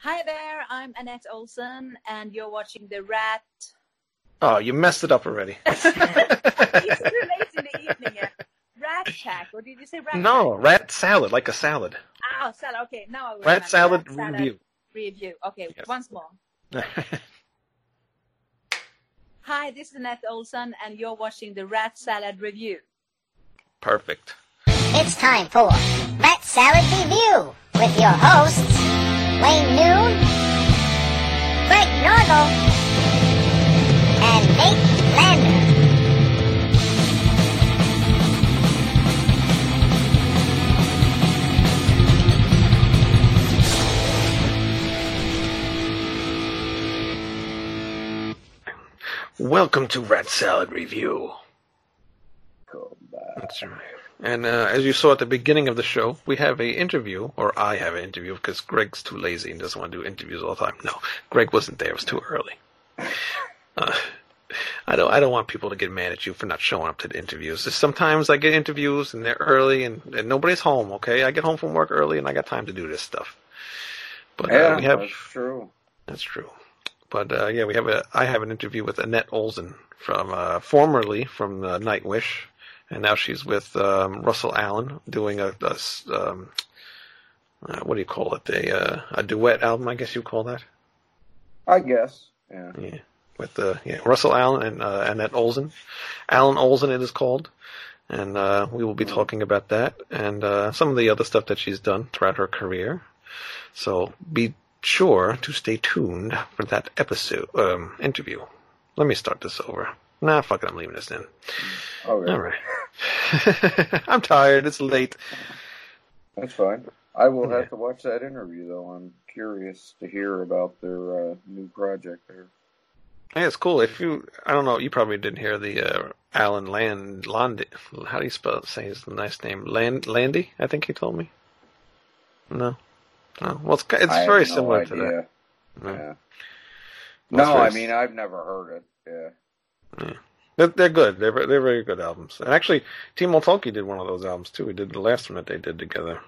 Hi there, I'm Anette Olzon, and you're watching the Rat. Oh, you messed it up already. it's too late in the evening. Yeah. Rat Pack, or did you say Rat? no, Pack? rat salad, like a salad. Ah, oh, salad. Okay, now I will Rat salad Rat salad review. Review. Okay, Yes. once more. Hi, this is Anette Olzon, and you're watching the Rat Salad Review. Perfect. It's time for Rat Salad Review with your hosts, Wayne Noon, Greg Norgal, and Nate Lander. Welcome to Rat Salad Review. Come back. That's right. And uh, as you saw at the beginning of the show, we have a interview, or I have an interview because Greg's too lazy and doesn't want to do interviews all the time. No, Greg wasn't there; it was too early. Uh, I don't. I don't want people to get mad at you for not showing up to the interviews. Sometimes I get interviews and they're early and, and nobody's home. Okay, I get home from work early and I got time to do this stuff. But uh, Yeah, we have that's true. that's true. But uh, yeah, we have a. I have an interview with Anette Olzon from uh, formerly from uh, Nightwish, and now she's with um, Russell Allen doing a, a um, uh, what do you call it? A uh, a duet album, I guess you call that. I guess. Yeah. Yeah, with uh, yeah Russell Allen and uh, Anette Olzon. Alan Olsen it is called, and uh, we will be talking about that and uh, some of the other stuff that she's done throughout her career. So be sure to stay tuned for that episode um, interview. Let me start this over. Nah, fuck it, I'm leaving this in. Okay. All right. I'm tired. It's late. That's fine. I will have to watch that interview though. I'm curious to hear about their uh, new project there. Hey, it's cool. If you, I don't know, you probably didn't hear the uh, Alan Land Landy. How do you spell say his nice name? Land Landy, I think he told me. No, no. Well, it's it's I very no similar to that. No. Yeah. Well, No, I mean I've never heard it. Yeah. They're, they're good. They're they're very good albums. And actually, Timo Tolkki did one of those albums too. He did the last one that they did together.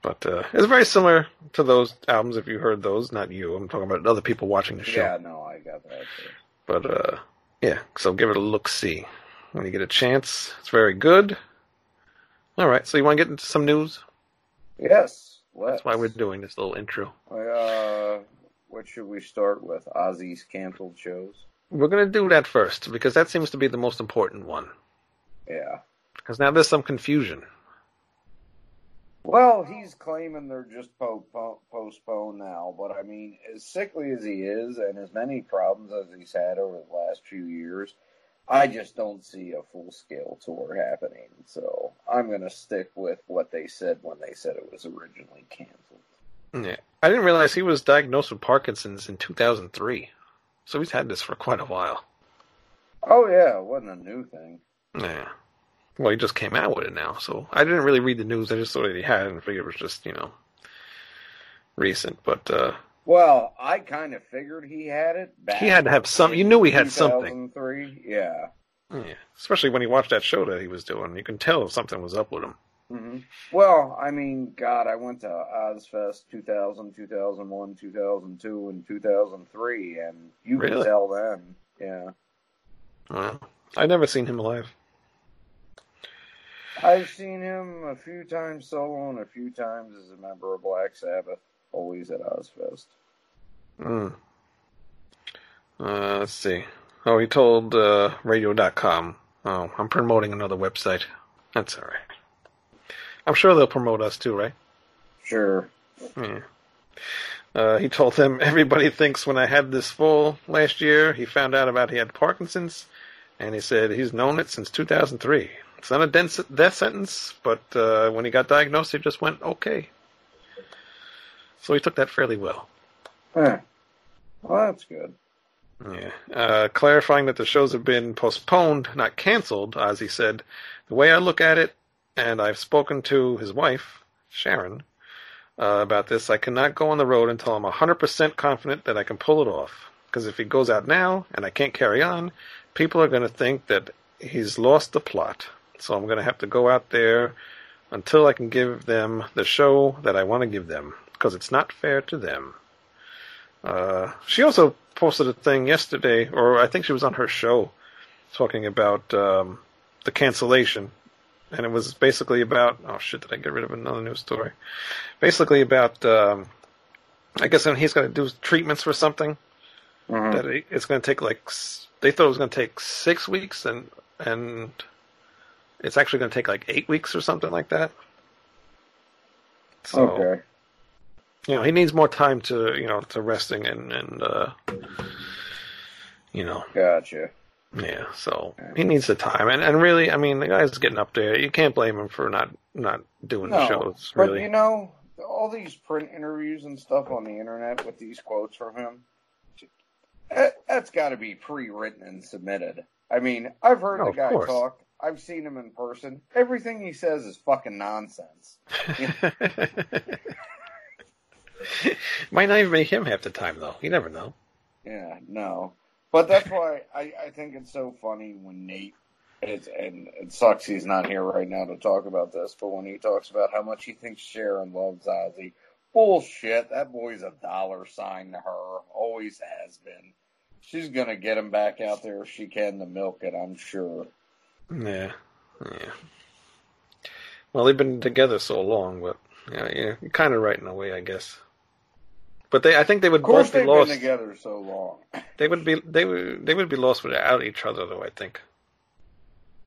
But uh, it's very similar to those albums. If you heard those, not you. I'm talking about other people watching the show. Yeah. No, I got that. Too. But uh, yeah, so give it a look see when you get a chance. It's very good. All right, so you want to get into some news? Yes. Let's. That's why we're doing this little intro. Uh, what should we start with? Ozzy's canceled shows. We're going to do that first because that seems to be the most important one. Yeah. Because now there's some confusion. Well, he's claiming they're just po- po- postponed now, but I mean, as sickly as he is and as many problems as he's had over the last few years, I just don't see a full scale tour happening. So I'm going to stick with what they said when they said it was originally canceled. Yeah, I didn't realize he was diagnosed with Parkinson's in 2003. So he's had this for quite a while. Oh, yeah, it wasn't a new thing. Yeah. Well, he just came out with it now, so I didn't really read the news. I just saw that he had it and figured it was just, you know, recent. But uh, Well, I kind of figured he had it back. He had to have some- you knew he had something. 2003, yeah. yeah, especially when he watched that show that he was doing, you can tell if something was up with him. Hmm Well, I mean, God, I went to Ozzfest 2000, 2001, 2002, and 2003, and you Really? can tell then. Yeah. Well, I've never seen him alive. I've seen him a few times solo and a few times as a member of Black Sabbath, always at Ozzfest. Mm. Uh, let's see. Oh, he told uh, Radio.com. Oh, I'm promoting another website. That's all right. I'm sure they'll promote us too, right? Sure. Yeah. Uh, he told them everybody thinks when I had this full last year, he found out about he had Parkinson's, and he said he's known it since 2003. It's not a death death sentence, but uh, when he got diagnosed, he just went okay. So he took that fairly well. Huh. Well, that's good. Yeah. Uh, clarifying that the shows have been postponed, not canceled, Ozzy said, the way I look at it, and I've spoken to his wife, Sharon, uh, about this, I cannot go on the road until I'm 100% confident that I can pull it off. Because if he goes out now and I can't carry on, people are going to think that he's lost the plot. So I'm going to have to go out there until I can give them the show that I want to give them. because it's not fair to them. Uh, she also posted a thing yesterday, or I think she was on her show, talking about um, the cancellation, and it was basically about oh shit, did I get rid of another news story? Basically about um, I guess when he's going to do treatments for something Mhm. that it- it's going to take like they thought it was going to take six weeks, and and it's actually going to take like eight weeks or something like that. So okay. you know he needs more time to you know to resting and and uh, you know Gotcha. Yeah. So he needs the time, and and really, I mean, the guy's getting up there. You can't blame him for not not doing the No, shows. but Really, you know, all these print interviews and stuff on the internet with these quotes from him, that, that's got to be pre-written and submitted. I mean, I've heard Oh, the guy talk. I've seen him in person. Everything he says is fucking nonsense. Might not even make him half the time though. You never know. Yeah, no. But that's why I, I think it's so funny when Nate it's and it sucks he's not here right now to talk about this, but when he talks about how much he thinks Sharon loves Ozzy, bullshit. That boy's a dollar sign to her. Always has been. She's gonna get him back out there if she can to milk it, I'm sure. Yeah, yeah. Well, they've been together so long, but yeah, yeah, kind of right in a way, I guess. But they, I think they would both be lost. been together so long. They would be, they would, they would be lost without each other, though. I think.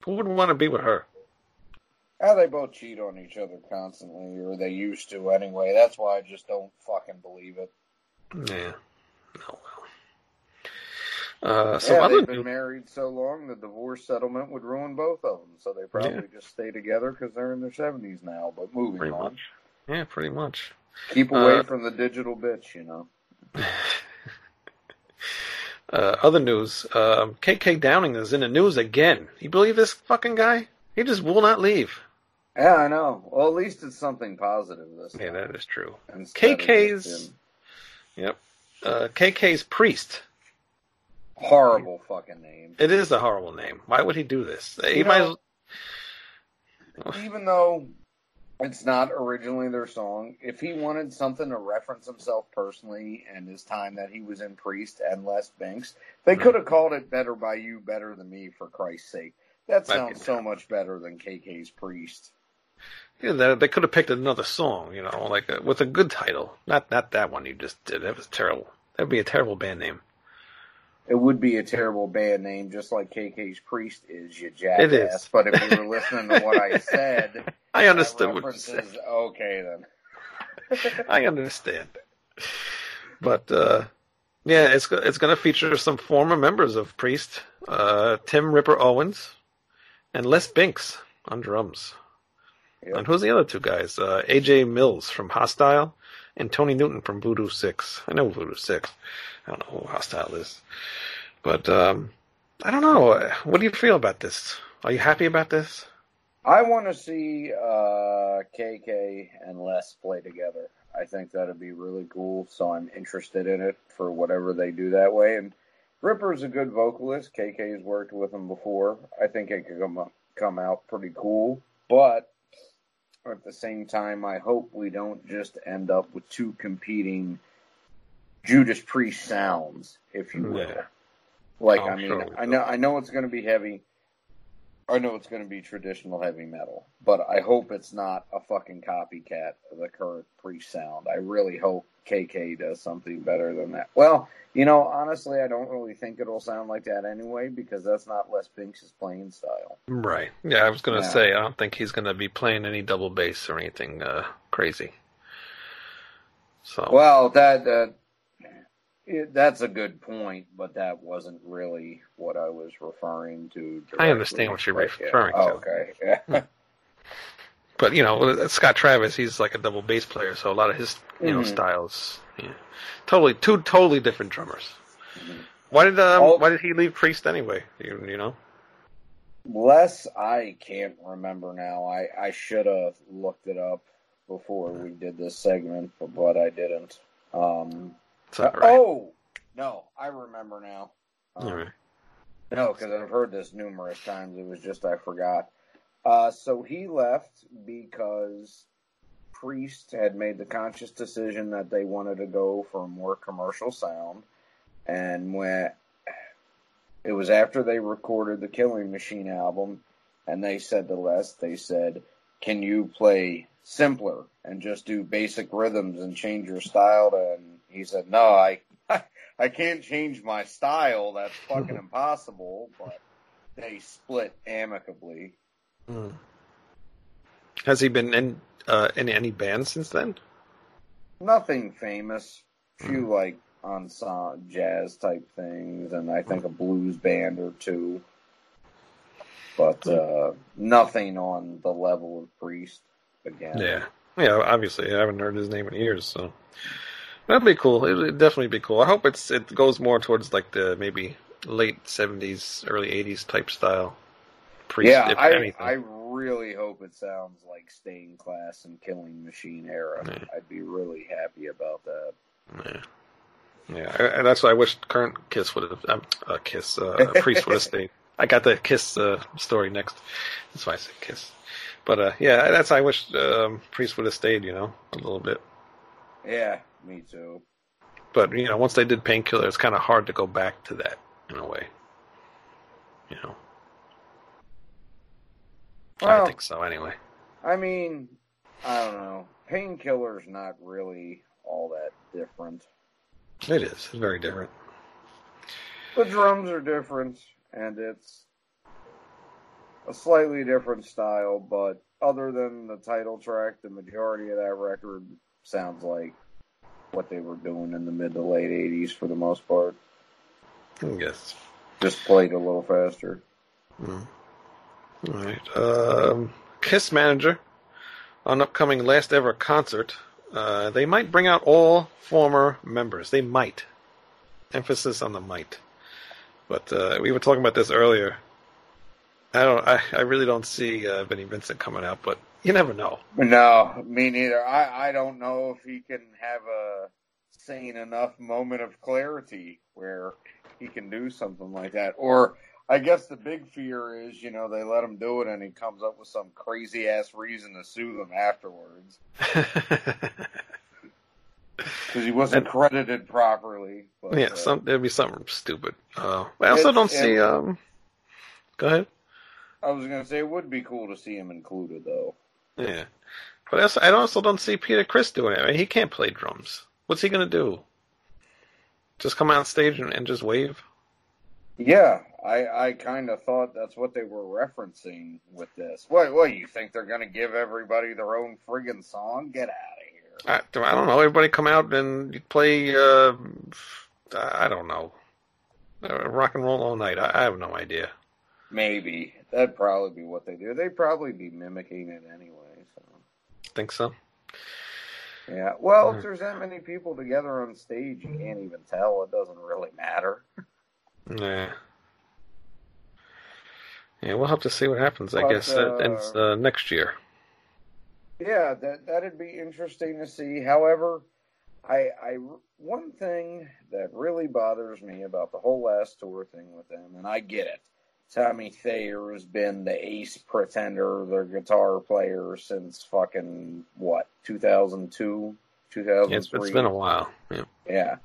Who would want to be with her? How they both cheat on each other constantly, or they used to anyway. That's why I just don't fucking believe it. Yeah. No. Well. Uh, some yeah, they've been new- married so long, the divorce settlement would ruin both of them. So they probably just stay together because they're in their seventies now. But moving pretty on, much. Yeah, pretty much. Keep away Uh, from the digital bitch. You know. Uh, other news. Um, KK Downing is in the news again. You believe this fucking guy? He just will not leave. Yeah, I know. Well, at least it's something positive this Yeah, time. that is true. instead KK's. Yep. Uh, KK's priest. horrible fucking name. It is a horrible name. Why would he do this? He You might. know- Even though it's not originally their song, if he wanted something to reference himself personally and his time that he was in Priest and Les Binks, they could have called it "Better by You, Better Than Me" for Christ's sake. That sounds so much better than KK's Priest. Yeah, they, they could have picked another song, you know, like a, with a good title. Not not that one you just did. That was terrible. That'd be a terrible band name. It would be a terrible band name, just like KK's Priest is, you jackass. It is. But if you were listening to what I said, I understood what you said. okay then. I understand. But uh, yeah, it's it's going to feature some former members of Priest, uh, Tim Ripper Owens, and Les Binks on drums. Yep. And who's the other two guys? Uh, AJ Mills from Hostile and Tony Newton from Voodoo Six. I know Voodoo Six. I don't know who Hostile is, but um, I don't know. What do you feel about this? Are you happy about this? I want to see uh, KK and Les play together. I think that'd be really cool. So I'm interested in it for whatever they do that way. And Ripper's a good vocalist. KK's worked with him before. I think it could come come out pretty cool. But at the same time, I hope we don't just end up with two competing Judas Priest sounds, if you will. Yeah. Like Oh, I mean, sure I know I know it's going to be heavy. I know it's going to be traditional heavy metal, but I hope it's not a fucking copycat of the current Priest sound. I really hope KK does something better than that. Well, you know, honestly, I don't really think it'll sound like that anyway because that's not Les Binks' playing style. Right. Yeah, I was going to Yeah. say I don't think he's going to be playing any double bass or anything uh, crazy. So Well, that that it, that's a good point, but that wasn't really what I was referring to. I understand what you're directly. referring Oh, to. okay. Yeah. But you know, Scott Travis, he's like a double bass player, so a lot of his you know Mhm. styles, yeah. totally two totally different drummers. Mhm. Why did um, why did he leave Priest anyway? You, you know, Les I can't remember now. I, I should have looked it up before we did this segment, but, but I didn't. Um, all right. Oh, no, I remember now. Um, All right. No, because I've heard this numerous times. It was just I forgot. Uh, so he left because Priest had made the conscious decision that they wanted to go for a more commercial sound, and when it was after they recorded the Killing Machine album, and they said to Les, they said, "Can you play simpler and just do basic rhythms and change your style?" To, he said, "No, I, I can't change my style. That's fucking impossible." But they split amicably. Hmm. Has he been in uh, in any bands since then? Nothing famous. Few like ensemble jazz type things, and I think a blues band or two. But uh, nothing on the level of Priest again. Yeah, yeah. Obviously, I haven't heard his name in years, so that'd be cool. It would definitely be cool. I hope it's it goes more towards like the maybe late seventies, early eighties type style. Priest, yeah, if I anything. I really hope it sounds like Stained Class and Killing Machine era. Yeah. I'd be really happy about that. Yeah, yeah. And that's why I wish current Kiss would have. Um, uh, Kiss uh, Priest would have stayed. I got the Kiss uh, story next. That's why I said Kiss. But uh, yeah, that's I wish um, Priest would have stayed. You know, a little bit. Yeah, me too. But you know, once they did Painkiller, it's kind of hard to go back to that in a way. You know, I Well, think so. Anyway. I mean, I don't know. Painkiller's not really all that different. It is. It's very different. The drums are different, and it's a slightly different style, but other than the title track, the majority of that record sounds like what they were doing in the mid to late 80s for the most part. Yes. Just played a little faster. Mm. All right. Um, Kiss manager on upcoming last ever concert. Uh, they might bring out all former members. They might. Emphasis on the might. But uh, we were talking about this earlier. I don't. I, I really don't see uh, Vinnie Vincent coming out, but you never know. No, me neither. I, I don't know if he can have a sane enough moment of clarity where he can do something like that. Or I guess the big fear is, you know, they let him do it and he comes up with some crazy ass reason to sue them afterwards because he wasn't credited properly. But, yeah, uh, some there'd be something stupid. Uh, I also don't see. Um, go ahead. I was gonna say it would be cool to see him included though. Yeah, but I also, I also don't see Peter Criss doing it. I mean, he can't play drums. What's he gonna do? Just come out on stage and, and just wave? Yeah, I I kind of thought that's what they were referencing with this. What what you think they're gonna give everybody their own friggin' song? Get out of here. I, I don't know. Everybody come out and play. Uh, I don't know. Uh, rock and roll all night. I, I have no idea. Maybe that'd probably be what they do. They'd probably be mimicking it anyway. So Think so? yeah. Well, if there's that many people together on stage, you can't even tell. It doesn't really matter. Yeah. Yeah, we'll have to see what happens. I But, guess uh, ends uh, next year. Yeah, that that'd be interesting to see. However, I I one thing that really bothers me about the whole last tour thing with them, and I get it. Tommy Thayer has been the ace pretender, their guitar player since fucking what 2002, 2003. It's, it's been a while. Yeah. Yeah.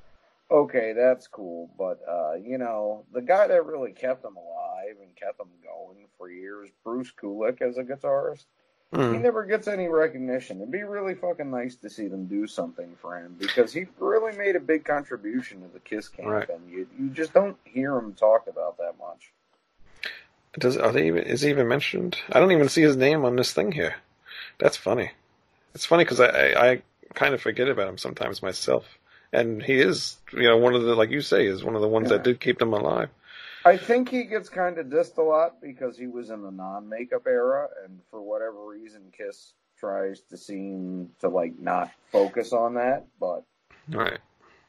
Okay, that's cool, but uh, you know, the guy that really kept them alive and kept them going for years, Bruce Kulick as a guitarist. He Hmm. never gets any recognition. It'd be really fucking nice to see them do something for him because he really made a big contribution to the Kiss camp, Right. and you you just don't hear him talk about that much. Does are they even is he even mentioned? I don't even see his name on this thing here. That's funny. It's funny because I, I I kind of forget about him sometimes myself, and he is you know one of the like you say is one of the ones Yeah. that did keep them alive. I think he gets kind of dissed a lot because he was in the non-makeup era, and for whatever reason, Kiss tries to seem to like not focus on that. But Right.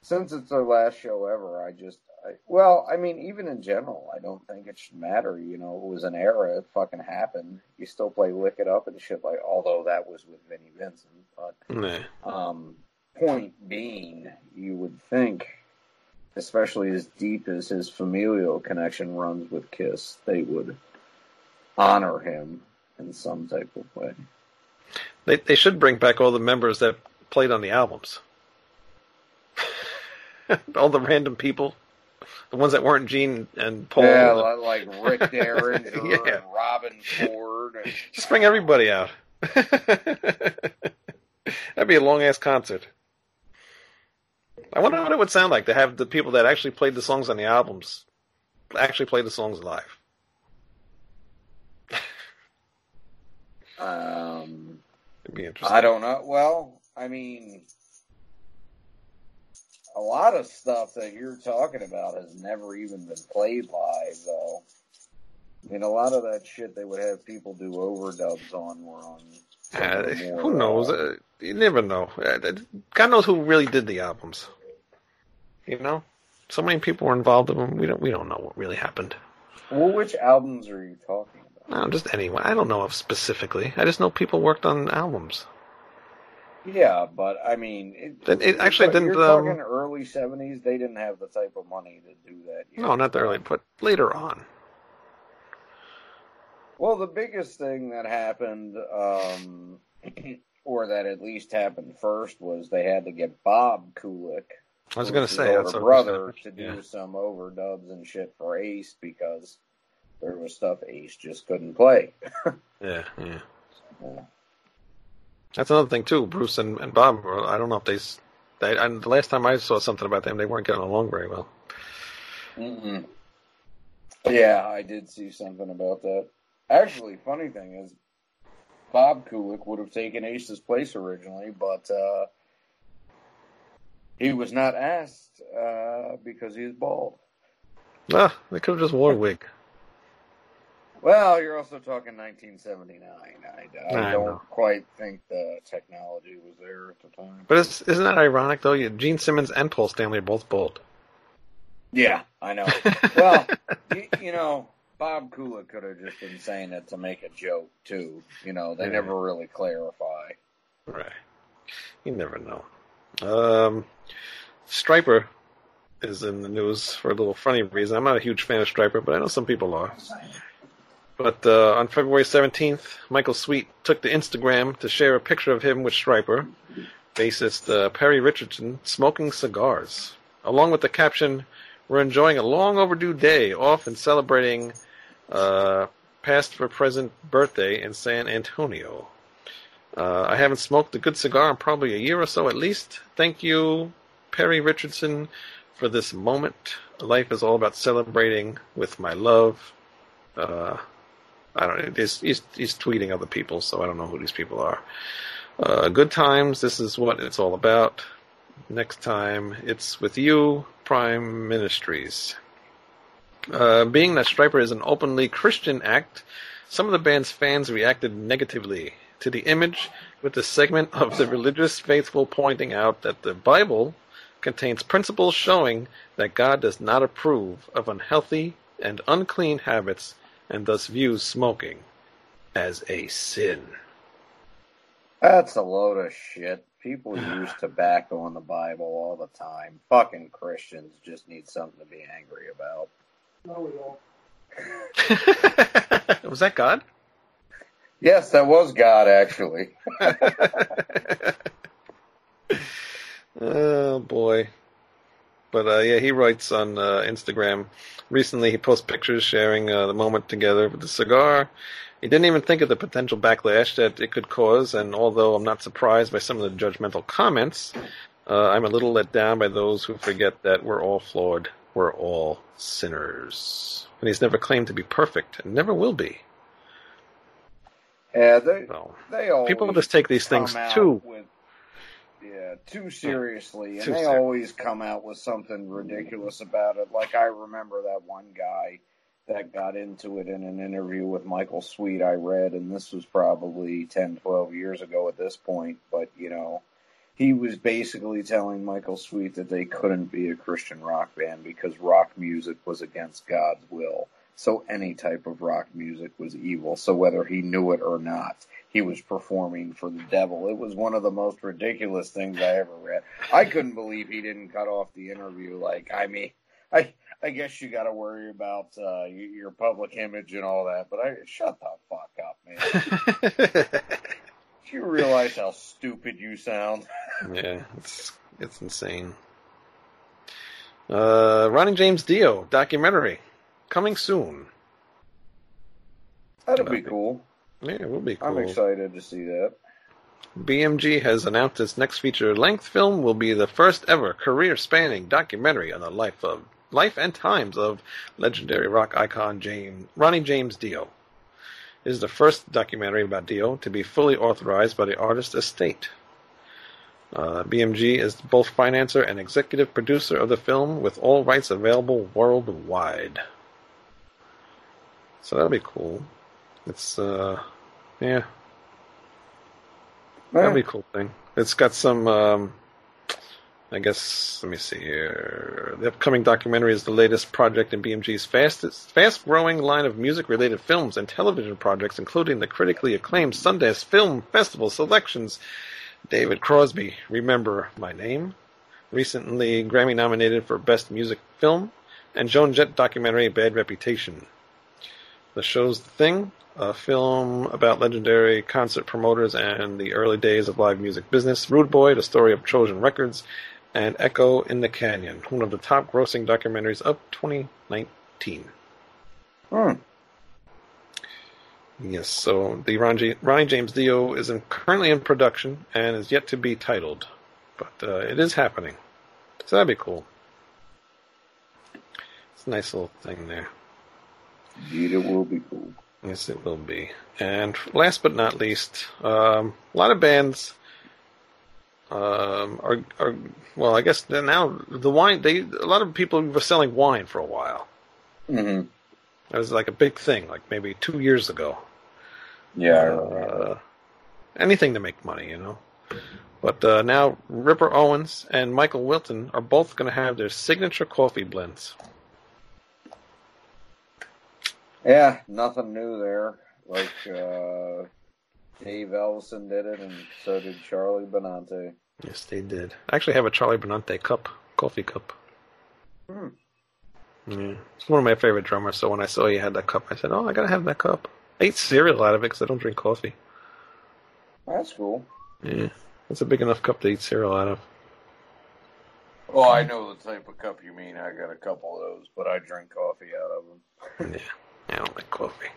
since it's their last show ever, I just, I, well, I mean, even in general, I don't think it should matter. You know, it was an era; it fucking happened. You still play "Lick It Up" and shit like, although that was with Vinnie Vincent. But Yeah. um, point being, you would think, especially as deep as his familial connection runs with Kiss, they would honor him in some type of way. They they should bring back all the members that played on the albums. all the random people, the ones that weren't Gene and Paul. Yeah, li- like Rick Derringer Yeah. and Robben Ford. And, Just bring everybody out. That'd be a long ass concert. I wonder what it would sound like to have the people that actually played the songs on the albums actually play the songs live. um, It'd be interesting. I don't know. Well, I mean, a lot of stuff that you're talking about has never even been played live, though. I mean, a lot of that shit they would have people do overdubs on were on. Uh, who knows? uh, Uh, you never know. Uh, God knows who really did the albums. You know, so many people were involved in them. We don't. We don't know what really happened. well, which albums are you talking about? No, just anyone. I don't know of specifically. I just know people worked on albums. Yeah, but I mean, it, It- it actually you're didn't, talking um, early '70s. They didn't have the type of money to do that. yet. No, not the early, but later on. Well, the biggest thing that happened, um, or that at least happened first, was they had to get Bob Kulick, I was going to say older that's what brother, to do Yeah. some overdubs and shit for Ace because there was stuff Ace just couldn't play. Yeah, yeah. Yeah. That's another thing too. Bruce and, and Bob. were- I don't know if they. They. And the last time I saw something about them, they weren't getting along very well. Mm-mm. Yeah, I did see something about that. Actually, funny thing is, Bob Kulick would have taken Ace's place originally, but uh, he was not asked uh, because he is bald. Ah, they could have just wore a wig. Well, you're also talking 1979. I, I I don't know. quite think the technology was there at the time. But it's, isn't that ironic though? Gene Simmons and Paul Stanley are both bald. Yeah, I know. well, you, you know, Bob Kulick could have just been saying it to make a joke too. You know, they Yeah. never really clarify. Right. You never know. Um, Stryper is in the news for a little funny reason. I'm not a huge fan of Stryper, but I know some people are. But uh, on February 17th, Michael Sweet took to Instagram to share a picture of him with Stryper, bassist uh, Perry Richardson, smoking cigars, along with the caption, "We're enjoying a long overdue day off and celebrating uh, past for present birthday in San Antonio." Uh, I haven't smoked a good cigar in probably a year or so at least. Thank you, Perry Richardson, for this moment. Life is all about celebrating with my love. I don't. He's, he's he's tweeting other people, so I don't know who these people are. Uh, good times. This is what it's all about. Next time, it's with you, Prime Ministries. Uh, being that Stryper is an openly Christian act, some of the band's fans reacted negatively to the image, with the segment of the religious faithful pointing out that the Bible contains principles showing that God does not approve of unhealthy and unclean habits and thus views smoking as a sin. That's a load of shit. People use tobacco in the Bible all the time. Fucking Christians just need something to be angry about. Was that God? Yes, that was God, actually. oh boy. But uh, yeah, he writes on uh, Instagram. Recently, he posts pictures sharing uh, the moment together with the cigar. He didn't even think of the potential backlash that it could cause, and although I'm not surprised by some of the judgmental comments, uh, I'm a little let down by those who forget that we're all flawed. We're all sinners. And he's never claimed to be perfect, and never will be. Yeah, they So they always people just take these things too. with yeah too seriously, and Too they serious. always come out with something ridiculous about it. Like I remember that one guy that got into it in an interview with Michael Sweet I read, and this was probably 10, 12 years ago at this point. But you know, he was basically telling Michael Sweet that they couldn't be a Christian rock band because rock music was against God's will. So any type of rock music was evil. So whether he knew it or not, he was performing for the devil. It was one of the most ridiculous things I ever read. I couldn't believe he didn't cut off the interview. Like, I mean, I I guess you got to worry about uh, your public image and all that. But I shut the fuck up, man. Do you realize how stupid you sound? Yeah, it's it's insane. Uh, Ronnie James Dio documentary coming soon. That'd be cool. Yeah, it will be cool. I'm excited to see that. BMG has announced its next feature-length film will be the first ever career-spanning documentary on the life of life and times of legendary rock icon James, Ronnie James Dio. It is the first documentary about Dio to be fully authorized by the artist's estate. Uh, BMG is both financer and executive producer of the film, with all rights available worldwide. So that'll be cool. It's uh, yeah, that'll be a cool thing. It's got some, um, I guess. Let me see here. The upcoming documentary is the latest project in BMG's fastest, fast-growing line of music-related films and television projects, including the critically acclaimed Sundance Film Festival selections. David Crosby, Remember My Name, recently Grammy nominated for Best Music Film, and Joan Jett documentary Bad Reputation. The show's The Thing, a film about legendary concert promoters and the early days of live music business. Rude Boy, the story of Trojan Records, and Echo in the Canyon, one of the top grossing documentaries of 2019. Hmm. Yes, so the Ronnie, Ronnie James Dio is in, currently in production and is yet to be titled, but uh, it is happening. So that'd be cool. It's a nice little thing there. Indeed, it will be cool. Yes, it will be. And last but not least, um, a lot of bands um, are, are well. I guess now the wine. They a lot of people were selling wine for a while. Mm-hmm. That was like a big thing, like maybe two years ago. Yeah, Uh, anything to make money, you know. But uh, now Ripper Owens and Michael Wilton are both going to have their signature coffee blends. Yeah, nothing new there. Like uh, Dave Ellefson did it, and so did Charlie Benante. Yes, they did. I actually have a Charlie Benante cup, coffee cup. Hmm. Yeah, it's one of my favorite drummers. So when I saw he had that cup, I said, "Oh, I gotta have that cup." I eat cereal out of it because I don't drink coffee. That's cool. Yeah, that's a big enough cup to eat cereal out of. Oh, I know the type of cup you mean. I got a couple of those, but I drink coffee out of them. Yeah, I don't like coffee.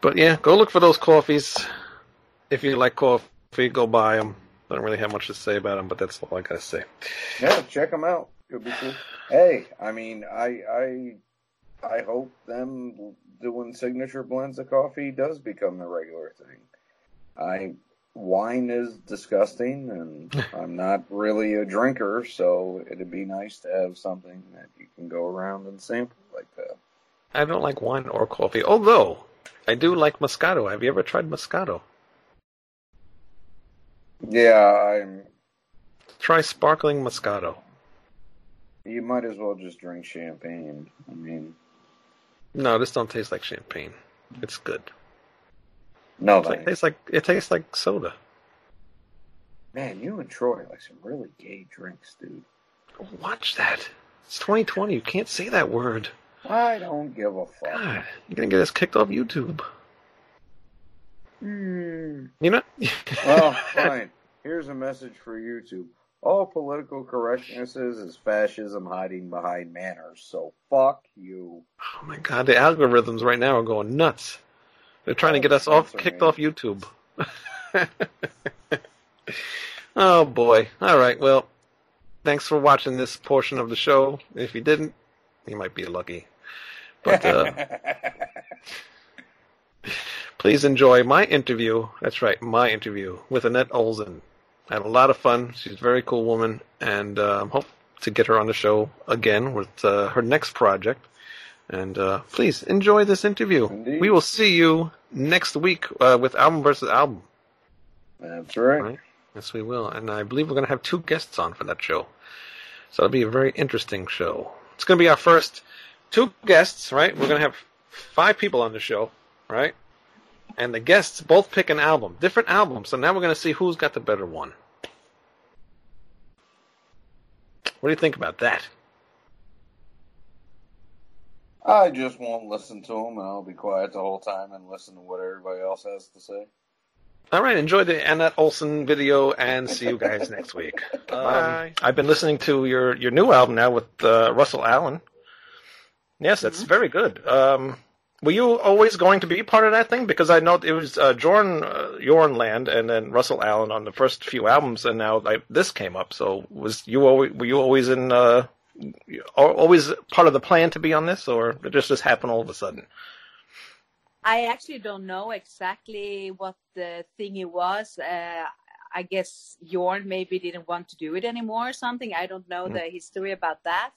But yeah, go look for those coffees. If you like coffee, go buy them. I don't really have much to say about them, but that's all I gotta say. Yeah, check them out. Could be cool. Hey, I mean, I I I hope them doing signature blends of coffee does become the regular thing. I wine is disgusting, and I'm not really a drinker, so it'd be nice to have something that you can go around and sample like that. I don't like wine or coffee, although I do like Moscato. Have you ever tried Moscato? Yeah, I'm. Try sparkling Moscato. You might as well just drink champagne. I mean, No, this don't taste like champagne. It's good. no, It's like, thanks. tastes like it tastes like soda. man, you and Troy like some really gay drinks, dude. Watch that. It's 2020. You can't say that word. I don't give a fuck. God, you're gonna get us kicked off YouTube. Hmm. You know? Well, fine. Here's a message for YouTube. All political correctnesses is fascism hiding behind manners, so fuck you. Oh my god, the algorithms right now are going nuts. They're trying to get us off, kicked me. off YouTube. oh boy. All right. Well, thanks for watching this portion of the show. If you didn't, you might be lucky. But uh, please enjoy my interview. That's right, my interview with Anette Olzon. I had a lot of fun. She's a very cool woman, and um, hope to get her on the show again with uh, her next project. And uh, please enjoy this interview. Indeed. We will see you next week uh, with album versus album. That's right. Right. Yes, we will. And I believe we're going to have two guests on for that show. So it'll be a very interesting show. It's going to be our first two guests, right? We're going to have five people on the show, right? And the guests both pick an album, different albums. So now we're going to see who's got the better one. What do you think about that? I just won't listen to them, and I'll be quiet the whole time and listen to what everybody else has to say. All right, enjoy the Anette Olzon video and see you guys next week. Um, Bye. I've been listening to your, your new album now with uh, Russell Allen. Yes, that's very good. Um, were you always going to be part of that thing? Because I know it was uh, Jorn uh, Jorn Lande and then Russell Allen on the first few albums, and now like, this came up. So was you always were you always in uh, always part of the plan to be on this, or did this just happen all of a sudden? I actually don't know exactly what the thingy was. Uh, I guess Jorn maybe didn't want to do it anymore or something. I don't know the history about that.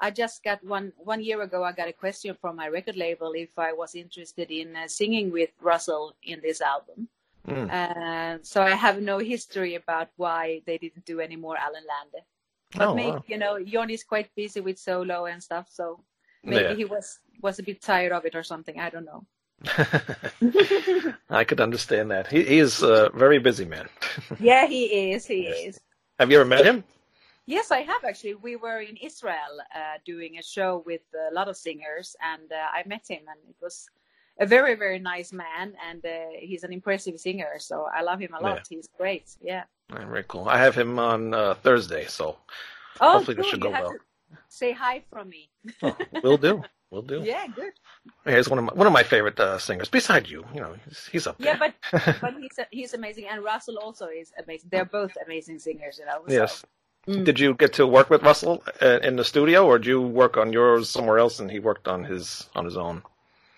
I just got one one year ago. I got a question from my record label if I was interested in uh, singing with Russell in this album. Mm. Uh, so I have no history about why they didn't do any more Allen/Lande. But Oh, maybe wow. you know Jorn is quite busy with solo and stuff, so maybe Yeah. he was was a bit tired of it or something. I don't know. I could understand that. He, he is a very busy man. Yeah, he is. He Yes. is. Have you ever met him? Yes, I have actually. We were in Israel uh, doing a show with a lot of singers, and uh, I met him, and it was a very, very nice man, and uh, he's an impressive singer. So I love him a lot. He's great. Yeah. Very cool. I have him on uh, Thursday, so Oh, Hopefully this should go well. say hi from me. we'll do. We'll do. Yeah, good. He's one of my one of my favorite uh, singers. Beside you, you know, he's, he's up Yeah, but but he's he's amazing, and Russell also is amazing. They're both amazing singers, you know. so- yes. Mm. Did you get to work with Russell uh, in the studio, or did you work on yours somewhere else and he worked on his on his own?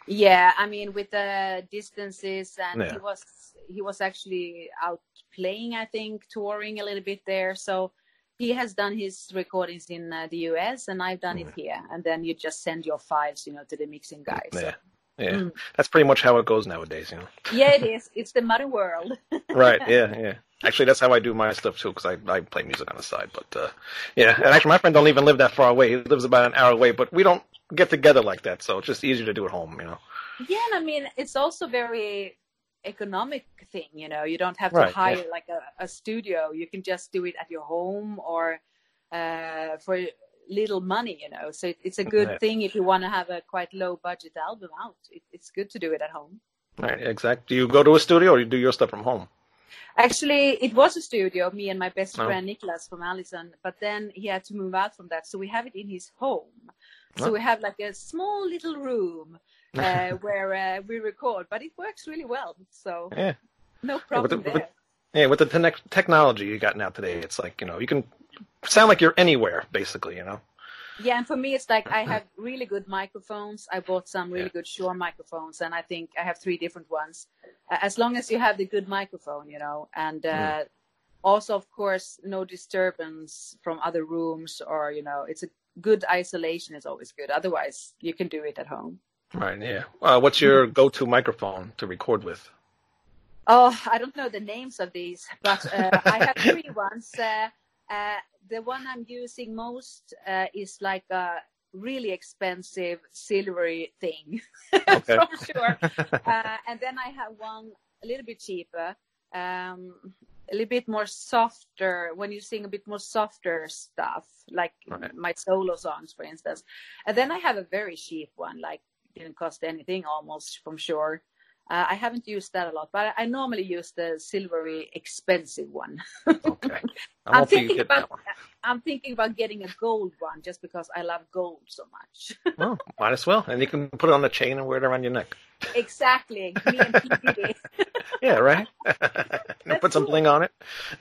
Yeah, I mean with the distances and Yeah. he was he was actually out playing, I think, touring a little bit there. So he has done his recordings in uh, the US and I've done it here. And then you just send your files, you know, to the mixing guys. So- Yeah, yeah. Mm. That's pretty much how it goes nowadays, you know. yeah, it is. It's the modern world. right? Yeah, yeah. Actually, that's how I do my stuff too, because I I play music on the side. But uh, yeah, and actually, my friend don't even live that far away. He lives about an hour away, but we don't get together like that, so it's just easier to do at home, you know. Yeah, and I mean it's also very economic thing, you know. You don't have to Right, hire yeah. like a, a studio. You can just do it at your home or uh, for little money, you know. So it, it's a good Yeah. thing if you want to have a quite low budget album out. It, it's good to do it at home. Right, exact. Do you go to a studio or you do your stuff from home? Actually, it was a studio, me and my best Oh. friend Niklas from Alyson, but then he had to move out from that. So we have it in his home. So Oh. we have like a small little room uh, where uh, we record, but it works really well. So Yeah. no with problem the- there. Yeah, with the te- technology you got now today, it's like you know you can sound like you're anywhere basically, you know. Yeah, and for me, it's like I have really good microphones. I bought some really Yeah. good Shure microphones, and I think I have three different ones. As long as you have the good microphone, you know, and uh, also, of course, no disturbance from other rooms, or you know, it's a good isolation is always good. Otherwise, you can do it at home. Right. Yeah. Uh, what's your go-to microphone to record with? Oh, I don't know the names of these, but uh, I have three ones. Uh, uh, the one I'm using most uh, is like a really expensive silvery thing, Okay. for sure. Uh, and then I have one a little bit cheaper, um, a little bit more softer. When you sing a bit more softer stuff, like Right. my solo songs, for instance. And then I have a very cheap one, like didn't cost anything almost from Shure. Uh, I haven't used that a lot, but I, I normally use the silvery expensive one. Okay. I I'm thinking about. I'm thinking about getting a gold one just because I love gold so much. Oh, might as well, and you can put it on a chain and wear it around your neck. exactly, me and Yeah, right. Put some bling on it.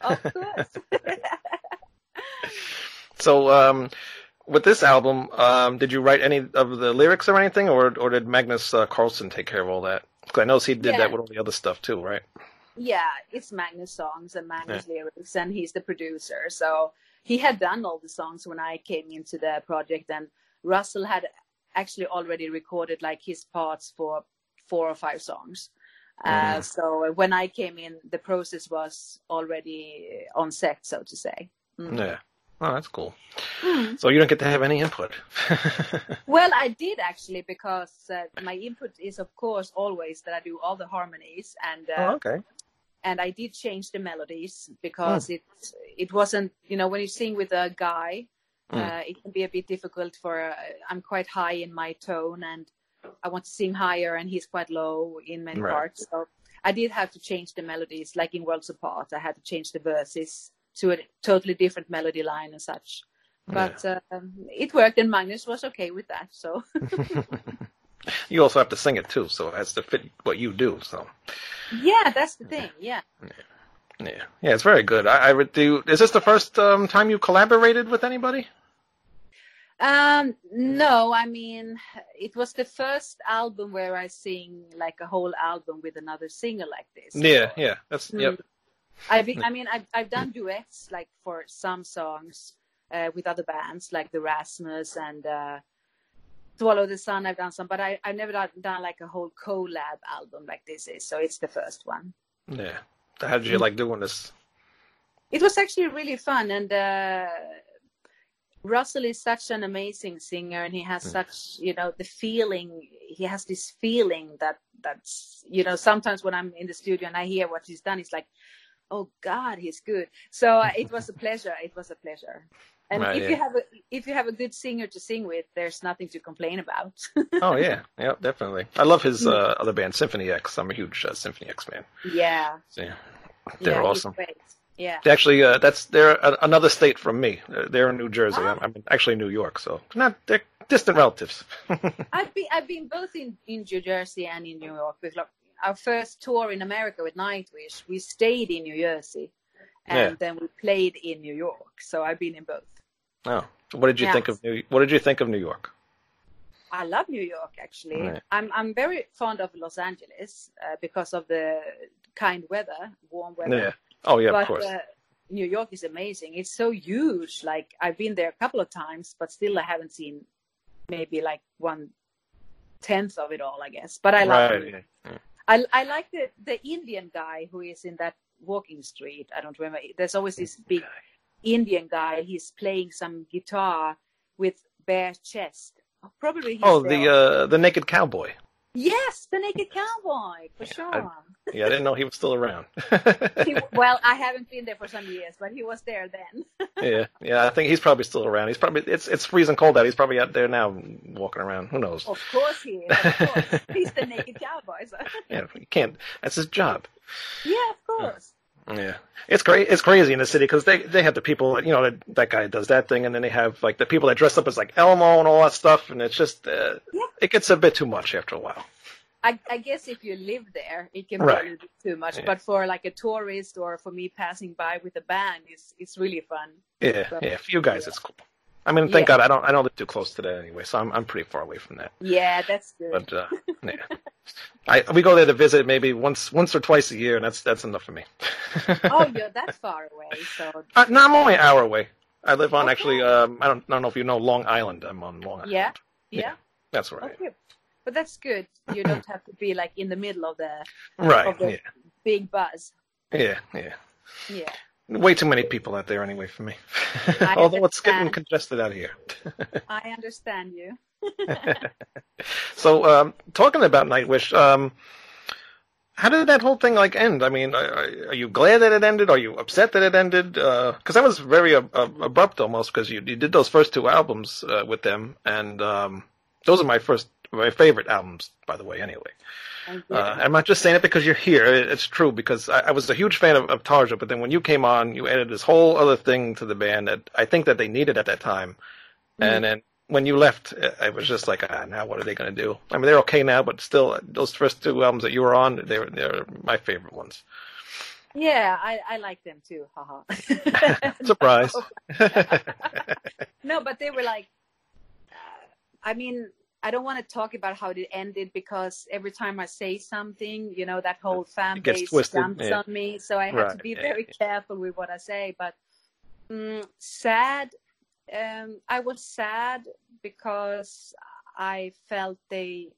of course. So, um, with this album, um, did you write any of the lyrics or anything, or or did Magnus uh, Karlsson take care of all that? 'Cause I know he did Yeah. that with all the other stuff too, right? yeah, it's Magnus songs and Magnus lyrics, and he's the producer. So he had done all the songs when I came into the project, and Russell had actually already recorded like his parts for four or five songs. Uh, Mhm. so when I came in, the process was already on set, so to say. Mm. Yeah. Oh, that's cool. Mm. So you don't get to have any input. Well, I did actually because uh, my input is, of course, always that I do all the harmonies and uh, oh, okay. and I did change the melodies because it it wasn't you know when you sing with a guy, Mm. uh, it can be a bit difficult for uh, I'm quite high in my tone and I want to sing higher and he's quite low in many Right. parts. So I did have to change the melodies, like in Worlds Apart. I had to change the verses to a totally different melody line and such. But um, it worked, and Magnus was okay with that. So You also have to sing it too, so it has to fit what you do. So yeah, that's the thing. Yeah. yeah, yeah, it's very good. I, I would do. Is this the first um, time you collaborated with anybody? Um, no, I mean, it was the first album where I sing like a whole album with another singer like this. Yeah, yeah, that's Mm. yep. I be, I mean, I've, I've done duets like for some songs uh, with other bands like the Rasmus and uh, Swallow the Sun. I've done some, but I, I've never done, done like a whole collab album like this is. So it's the first one. Yeah. How did you like doing this? It was actually really fun, and uh, Russell is such an amazing singer, and he has such you know the feeling. He has this feeling that that's you know sometimes when I'm in the studio and I hear what he's done, it's like, oh God, he's good. So uh, it was a pleasure. It was a pleasure. And Right, if yeah. you have a if you have a good singer to sing with, there's nothing to complain about. Oh yeah, yeah, definitely. I love his uh, other band, Symphony X. I'm a huge uh, Symphony X fan. yeah, So, yeah, they're yeah, awesome. Yeah. Actually, uh, that's they're a, another state from me. Uh, they're in New Jersey. Ah. I'm, I'm actually New York, so not they're distant relatives. I've been I've been both in, in New Jersey and in New York. With our first tour in America with Nightwish, we stayed in New Jersey, and Yeah. then we played in New York. So I've been in both. oh, what did you Yeah. think of New? What did you think of New York? I love New York actually. Right. I'm I'm very fond of Los Angeles uh, because of the kind weather, warm weather. Yeah. Oh yeah, but of course. Uh, New York is amazing. It's so huge. Like I've been there a couple of times, but still I haven't seen maybe like one tenth of it all, I guess. But I love right. York. yeah. I I like the the Indian guy who is in that walking street. I don't remember. There's always this big Indian guy. He's playing some guitar with bare chest. Probably. He's Oh, the uh, the naked cowboy. Yes, the naked cowboy for sure. Yeah, I didn't know he was still around. He, well, I haven't been there for some years, but he was there then. yeah, yeah. I think he's probably still around. He's probably it's it's freezing cold out. He's probably out there now walking around. Who knows? of course he is. Of course. He's the naked cowboy. So. Yeah, you can't. That's his job. Yeah, of course. Yeah, it's great. It's crazy in the city because they they have the people. You know, that, that guy does that thing, and then they have like the people that dress up as like Elmo and all that stuff, and it's just uh, Yeah. it gets a bit too much after a while. I, I guess if you live there, it can Right. be a bit too much. Yeah. But for like a tourist or for me passing by with a band, it's it's really fun. Yeah, So- yeah. For you guys, it's cool. I mean, thank Yeah. God I don't I don't live too close to that anyway, so I'm I'm pretty far away from that. Yeah, that's good. But uh, yeah, I we go there to visit maybe once once or twice a year, and that's that's enough for me. oh, you're that far away, so Uh, no, I'm only an hour away. I live on Okay. actually. Um, I don't I don't know if you know Long Island. I'm on Long Island. yeah, Yeah. yeah. That's right. Okay, but that's good. You don't have to be like in the middle of the Right. of the Yeah. big buzz. Yeah. Yeah. Yeah. Way too many people out there anyway for me. Although it's getting congested out here. I understand you. so, um, talking about Nightwish, um, how did that whole thing like end? I mean, are, are you glad that it ended? Are you upset that it ended? Because that was very uh, uh, abrupt almost. Because you, you did those first two albums uh, with them, and um, those are my first, my favorite albums, by the way. Anyway, uh, I'm not just saying it because you're here. It's true because I, I was a huge fan of, of Tarja, but then when you came on, you added this whole other thing to the band that I think that they needed at that time. And then when you left, uh, I was just like, ah, now what are they going to do? I mean, they're okay now, but still, those first two albums that you were on, they were they're my favorite ones. yeah, I, I like them too. Haha. Surprise. no, but they were like, uh, I mean, I don't want to talk about how it ended because every time I say something, you know, that whole fan base twisted, jumps yeah. on me. So I have to Right, be yeah, very careful with what I say. But mm, sad, um, I was sad because I felt they,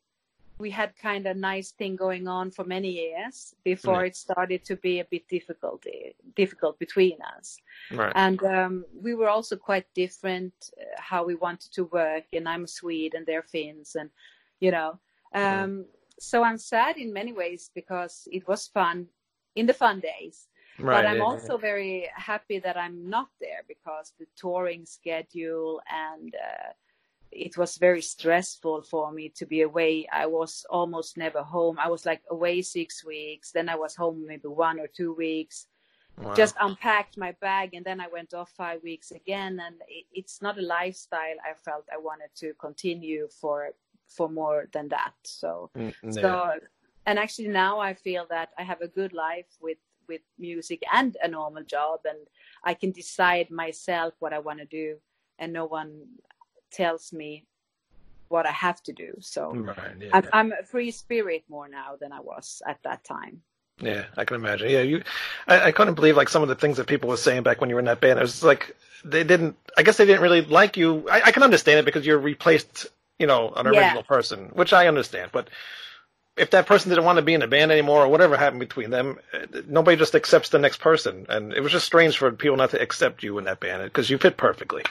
we had kind of nice thing going on for many years before Yeah. it started to be a bit difficult, difficult between us right. and um, we were also quite different uh, how we wanted to work and i'm a swede and they're finns and you know um, so i'm sad in many ways because it was fun in the fun days right. but i'm yeah, also very happy that i'm not there because the touring schedule and uh, it was very stressful for me to be away. I was almost never home. I was like away six weeks, then I was home maybe one or two weeks. Wow. Just unpacked my bag and then I went off five weeks again. And it, it's not a lifestyle I felt I wanted to continue for for more than that. So Mm, so and actually now I feel that I have a good life with with music and a normal job and I can decide myself what I want to do and no one tells me what I have to do. So Right, yeah. I'm, I'm a free spirit more now than I was at that time. Yeah, I can imagine. Yeah, you, I, I couldn't believe like some of the things that people were saying back when you were in that band. It was like they didn't. I guess they didn't really like you. I, I can understand it because you're replaced, you know, an Yeah. original person, which I understand. But if that person didn't want to be in the band anymore or whatever happened between them, eh, nobody just accepts the next person, and it was just strange for people not to accept you in that band because you fit perfectly.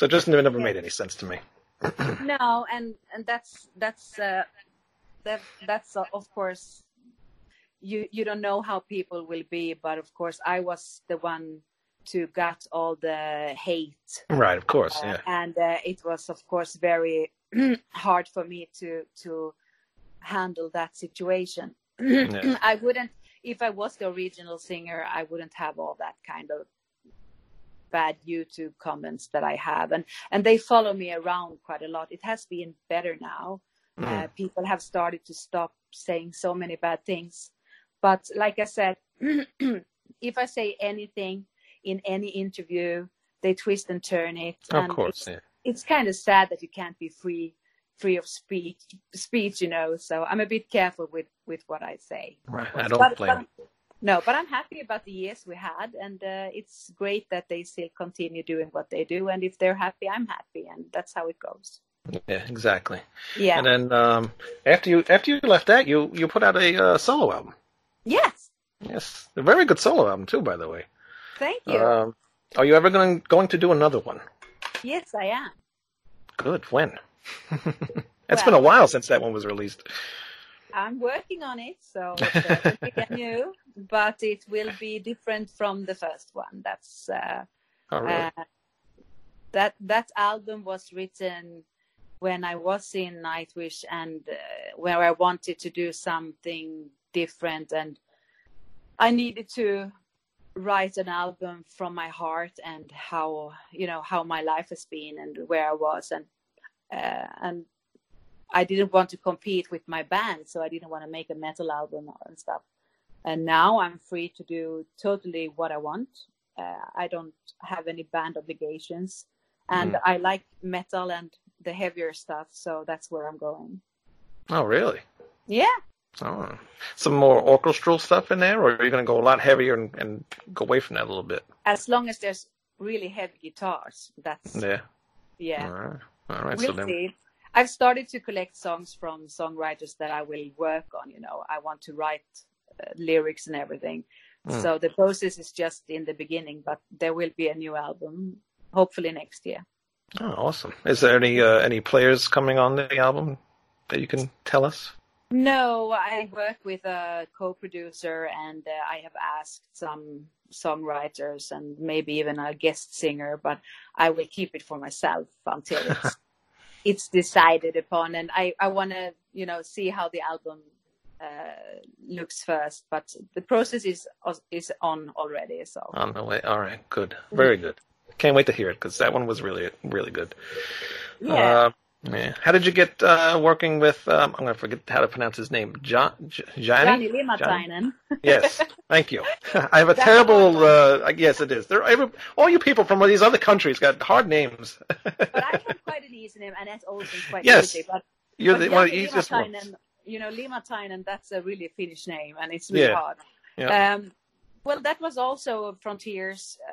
So it just never, never made any sense to me. no and and that's that's uh that that's uh, of course you you don't know how people will be but of course i was the one to got all the hate Right, of course. Uh, Yeah. and uh, it was of course very hard for me to to handle that situation Yeah. i wouldn't if i was the original singer i wouldn't have all that kind of bad youtube comments that i have and and they follow me around quite a lot it has been better now Mhm. uh, people have started to stop saying so many bad things but like i said if i say anything in any interview they twist and turn it Of and course. it's, Yeah. it's kind of sad that you can't be free free of speech speech you know so i'm a bit careful with with what i say Right. I don't But- blame. but- no but i'm happy about the years we had and uh, it's great that they still continue doing what they do and if they're happy i'm happy and that's how it goes Yeah, exactly. yeah And then um, after you after you left that, you you put out a uh, solo album. yes Yes, a very good solo album too, by the way. thank you Um, are you ever going going to do another one? yes i am Good. When? it's been a while since that one was released. I'm working on it so it's new but it will be different from the first one that's uh, Oh? Uh, that that album was written when I was in Nightwish and uh, where I wanted to do something different and I needed to write an album from my heart and how you know how my life has been and where I was and uh, and I didn't want to compete with my band so I didn't want to make a metal album and stuff and now I'm free to do totally what I want uh, I don't have any band obligations, and Mm. I like metal and the heavier stuff, so that's where I'm going. oh, really? Yeah, Oh, some more orchestral stuff in there, or are you going to go a lot heavier and, and go away from that a little bit? as long as there's really heavy guitars, that's Yeah. yeah. All right. All right. We'll so then, see. I've started to collect songs from songwriters that I will work on. You know, I want to write uh, lyrics and everything. Mm. So the process is just in the beginning, but there will be a new album hopefully next year. oh, awesome. Is there any uh, any players coming on the album that you can tell us? No, I work with a co-producer, and uh, I have asked some songwriters and maybe even a guest singer, but I will keep it for myself until it's it's decided upon. And I I want to you know see how the album uh, looks first, but the process is is on already. So On the way. All right. Good. Very good. Can't wait to hear it because that one was really really good. yeah, Uh, yeah. How did you get uh, working with? Um, I'm going to forget how to pronounce his name. John, J- Johnny. Liimatainen. Yes. Thank you. I have a That's terrible. Uh, yes, it is. There, every, all you people from these other countries got hard names. But I have quite an easy name, and that's also quite Yes. easy. But You're but the, one of the easiest ones. You know, Liimatainen, that's a really Finnish name, and it's really Yeah. hard. Yeah. Um, well, that was also Frontiers. Uh,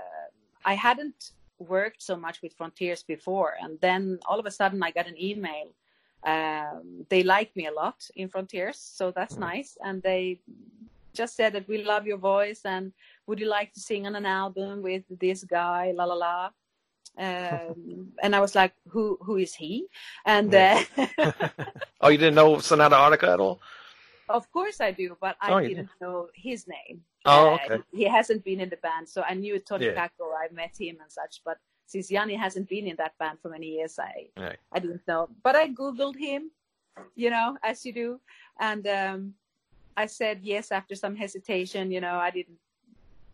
I hadn't worked so much with Frontiers before, and then all of a sudden I got an email. Um, they like me a lot in Frontiers, so that's Mm. nice. And they just said that we love your voice, and would you like to sing on an album with this guy? La la la. Um, and I was like, who who is he? And uh, oh, you didn't know Sonata Arctica at all? Of course I do, but I Oh, didn't know his name. Oh, Uh, he hasn't been in the band, so I knew Tony Yeah. Kakko. I met him and such, but since Jani hasn't been in that band for many years, I Right. I didn't know. But I googled him, you know, as you do, and um, I said yes after some hesitation. You know, I didn't.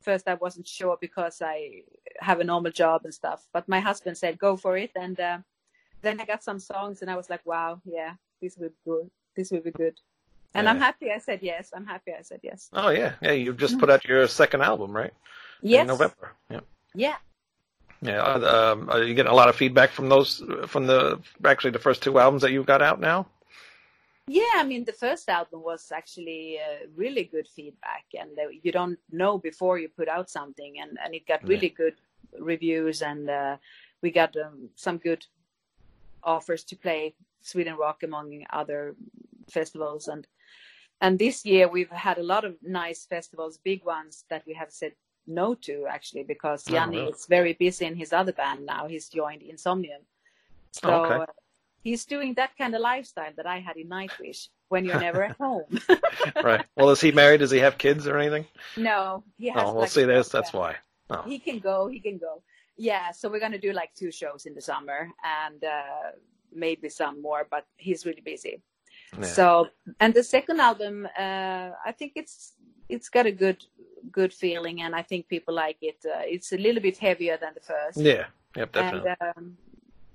First, I wasn't sure because I have a normal job and stuff. But my husband said go for it, and uh, then I got some songs, and I was like, wow, yeah, this will be good. This will be good. And I'm happy I said yes. I'm happy I said yes. Oh yeah, yeah. You just put out your second album, right? Yes. In November. Yeah. Yeah. Yeah. uh, Um, are you getting a lot of feedback from those from the actually the first two albums that you've got out now? Yeah, I mean, the first album was actually uh, really good feedback, and uh, you don't know before you put out something, and, and it got really good reviews, and uh, we got um, some good offers to play Sweden Rock among other festivals, and and this year we've had a lot of nice festivals, big ones that we have said no to actually because Oh, Jani really? is very busy in his other band now. He's joined Insomnium, so. Oh, okay. uh, He's doing that kind of lifestyle that I had in Nightwish when you're never at home. right. Well, is he married? Does he have kids or anything? no, he has. Oh, well, like, see, a that's why. Oh, He can go. He can go. Yeah, so we're gonna do like two shows in the summer and uh, maybe some more, but he's really busy. Yeah. So, and the second album, uh, I think it's it's got a good good feeling, and I think people like it. Uh, it's a little bit heavier than the first. yeah. Yep. Definitely. And um,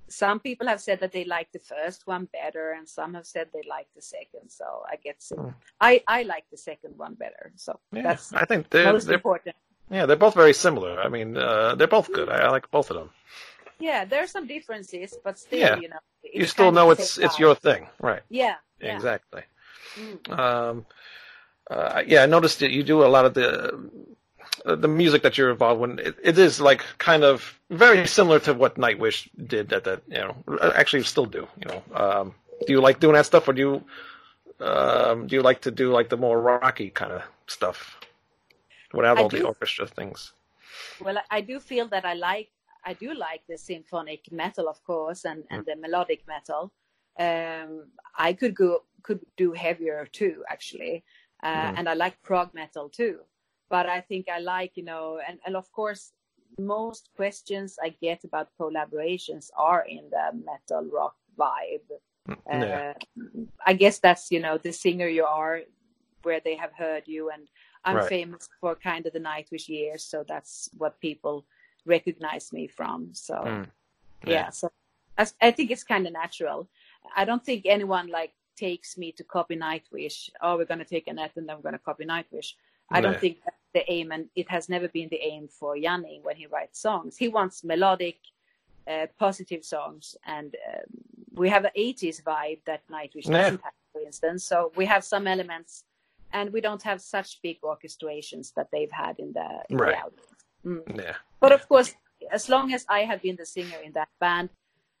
some people have said that they like the first one better, and some have said they like the second. So I guess Hmm. I I like the second one better. So yeah. that's I think they're, most they're important. yeah they're both very similar. I mean, uh, they're both good. I, I like both of them. Yeah, there are some differences, but still, Yeah. you know, you still know it's it's your thing, right? Yeah, yeah. Exactly. Mm. Um, uh, yeah, I noticed that you do a lot of the uh, the music that you're involved in. It, it is like kind of very similar to what Nightwish did at that. You know, actually still do. You know, um, do you like doing that stuff, or do you um, do you like to do like the more rocky kind of stuff without I all the orchestra things? Well, I- I do feel that I like I do like the symphonic metal, of course, and, and the melodic metal. Um, I could go could do heavier too, actually, uh, Mhm. and I like prog metal too. But I think I like you know, and, and of course, most questions I get about collaborations are in the metal rock vibe. yeah, Uh, I guess that's you know the singer you are, where they have heard you, and I'm Right. famous for kind of the Nightwish years, so that's what people recognize me from. So Mm. yeah, Yeah. so I, I think it's kind of natural. I don't think anyone like takes me to copy Nightwish. Oh, we're gonna take Anette and then we're gonna copy Nightwish. I don't think that's the aim, and it has never been the aim for Jani when he writes songs. He wants melodic, uh, positive songs, and um, we have an 80s vibe that Nightwish Yeah. doesn't have, for instance. So we have some elements, and we don't have such big orchestrations that they've had in the, in Right. the album. Mm. yeah, But of course, as long as I have been the singer in that band,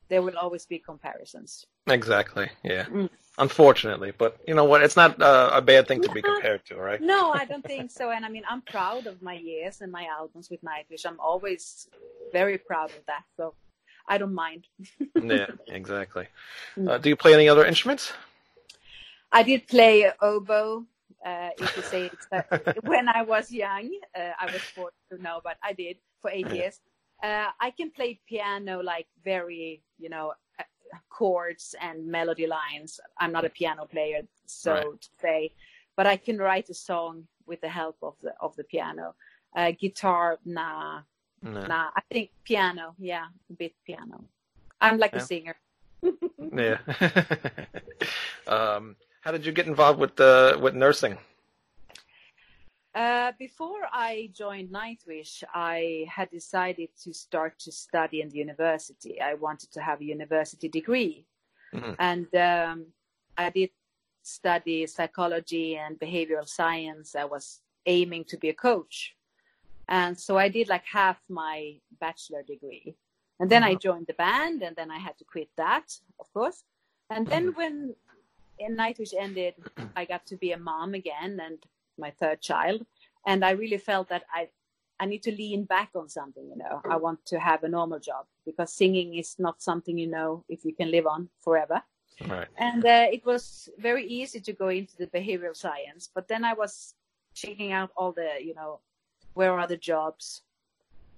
there will always be comparisons. exactly. Yeah, Mm. unfortunately, but you know what? It's not uh, a bad thing to be compared to, right? No, I don't think so. And I mean, I'm proud of my years and my albums with Nightwish. I'm always very proud of that. So I don't mind. yeah, exactly. Mm. Uh, do you play any other instruments? I did play oboe, uh, if you say it, uh, when I was young. Uh, I was forced to know, but I did for eight years. Uh, I can play piano like very, you know, uh, chords and melody lines. I'm not a piano player, so Right. to say, but I can write a song with the help of the of the piano. Uh, guitar, nah, No. nah. I think piano, yeah, a bit piano. I'm like Yeah. a singer. Yeah. um, how did you get involved with uh, with nursing? Uh, before I joined Nightwish, I had decided to start to study in the university. I wanted to have a university degree. Mhm. And um, I did study psychology and behavioral science. I was aiming to be a coach. And so I did like half my bachelor degree. And then I joined the band, and then I had to quit that, of course. And then when Nightwish ended, I got to be a mom again and my third child. And I really felt that I, I need to lean back on something, you know. I want to have a normal job because singing is not something you know if you can live on forever. Right. And uh, it was very easy to go into the behavioral science. But then I was checking out all the, you know, where are the jobs?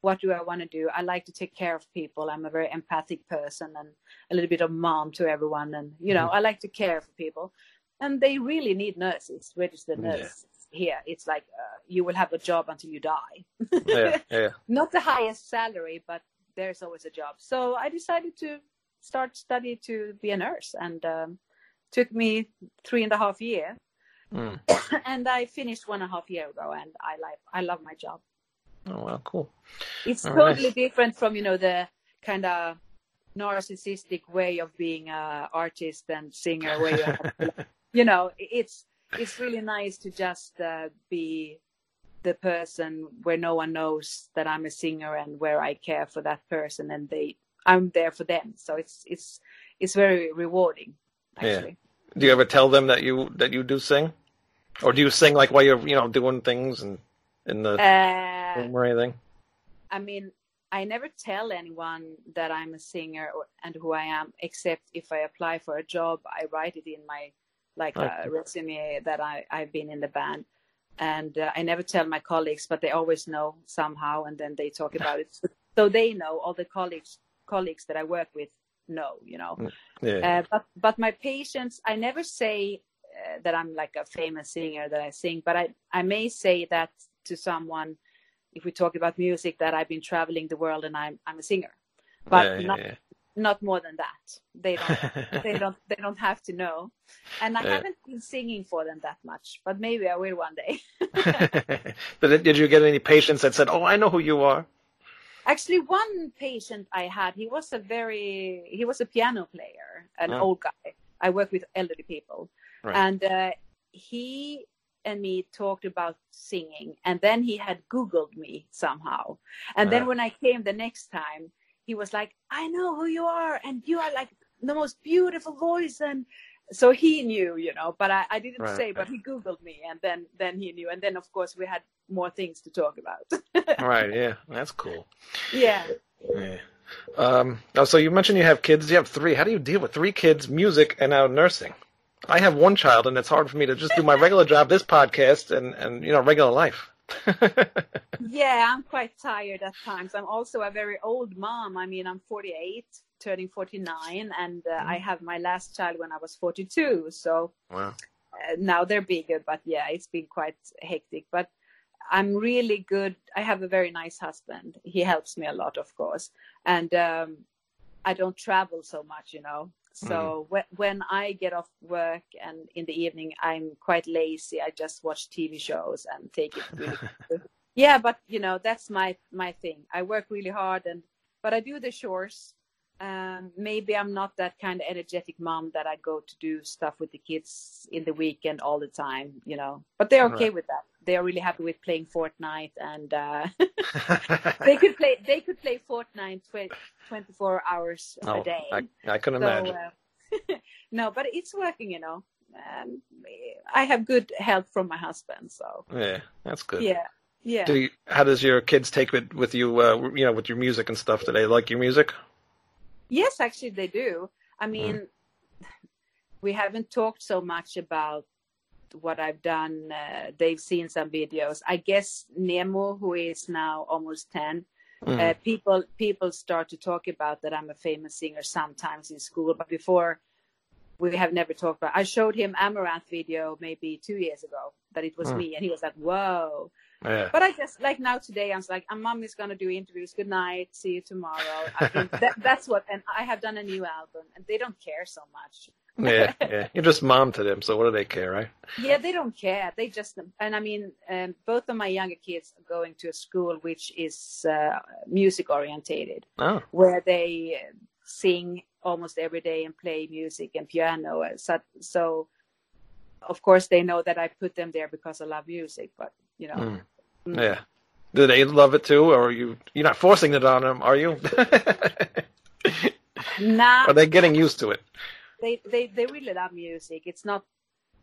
what do I want to do? I like to take care of people. I'm a very empathic person and a little bit of mom to everyone. And, you know, Mhm. I like to care for people. And they really need nurses, registered nurses here. It's like uh, you will have a job until you die. Yeah, yeah. Not the highest salary, but there's always a job. So I decided to start study to be a nurse and um, took me three and a half year. Mm. and I finished one and a half year ago and I like, I love my job. Oh, well, cool. It's All totally right. different from you know the kind of narcissistic way of being a artist and singer where you, have, you know it's it's really nice to just uh, be the person where no one knows that I'm a singer and where I care for that person and they I'm there for them so it's it's it's very rewarding Yeah. actually Do you ever tell them that you that you do sing, or do you sing like while you're you know doing things and in the uh, room or anything? I mean, I never tell anyone that I'm a singer or, and who I am, except if I apply for a job, I write it in my like Okay. uh, resume that I I've been in the band, and uh, I never tell my colleagues, but they always know somehow, and then they talk about it, so, so they know all the colleagues colleagues that I work with know, you know. Yeah. Uh, but but my patients, I never say uh, that I'm like a famous singer that I sing, but I I may say that to someone if we talk about music that I've been traveling the world and I'm I'm a singer, but yeah, yeah, not more than that. They don't they don't they don't have to know, and I Yeah. haven't been singing for them that much, but maybe I will one day. but did- you get any patients that said, "Oh, I know who you are"? Actually, one patient I had, he was a very, he was a piano player, an Oh. old guy. I work with elderly people. Right. And uh, he and me talked about singing. And then he had Googled me somehow. And then Ah. when I came the next time, he was like, I know who you are. And you are like the most beautiful voice. And so he knew, you know, but I, I didn't Right, say, but he Googled me. And then, then he knew. And then, of course, we had more things to talk about. right. Yeah, that's cool. yeah. Yeah. Um, now, so you mentioned you have kids. You have three. How do you deal with three kids, music, and now nursing? I have one child, and it's hard for me to just do my regular job, this podcast, and and you know regular life. Yeah, I'm quite tired at times. I'm also a very old mom. I mean, I'm 48, turning 49, and uh, I have my last child when I was 42. So wow. uh, now they're bigger, but yeah, it's been quite hectic. But I'm really good. I have a very nice husband. He helps me a lot, of course, and um, I don't travel so much, you know. Mm. So when when I get off work and in the evening, I'm quite lazy. I just watch TV shows and take it really yeah but you know that's my my thing. I work really hard and but i do the chores um maybe i'm not that kind of energetic mom that i go to do stuff with the kids in the weekend all the time you know but they're okay Right. with that they're really happy with playing fortnite and uh they could play they could play fortnite tw- 24 hours a oh, day I, I can so imagine. uh, no but it's working you know um, i have good help from my husband so yeah, that's good. yeah yeah Do you, how does your kids take it with you? Uh, you know, with your music and stuff. Do they like your music? Yes, actually, they do. I mean, we haven't talked so much about what I've done. Uh, they've seen some videos. I guess Nemo, who is now almost 10, Mhm. uh, people people start to talk about that I'm a famous singer sometimes in school, but before we have never talked about. I showed him Amaranth video maybe two years ago that it was Mm. me, and he was like, "Whoa!" Yeah. But I just like now today, I was like, "I'm mom is gonna do interviews. Good night. See you tomorrow." That, that's what. And I have done a new album, and they don't care so much. yeah, yeah. You're just mom to them, so what do they care, right? Yeah, they don't care. They just and I mean, um, both of my younger kids are going to a school which is uh, music orientated, Oh, where they uh, sing almost every day and play music and piano. Uh, So, so of course, they know that I put them there because I love music. But you know, Mm. Mm. yeah. Do they love it too, or are you you're not forcing it on them, are you? nah, are they getting used to it? they they they really love music. It's not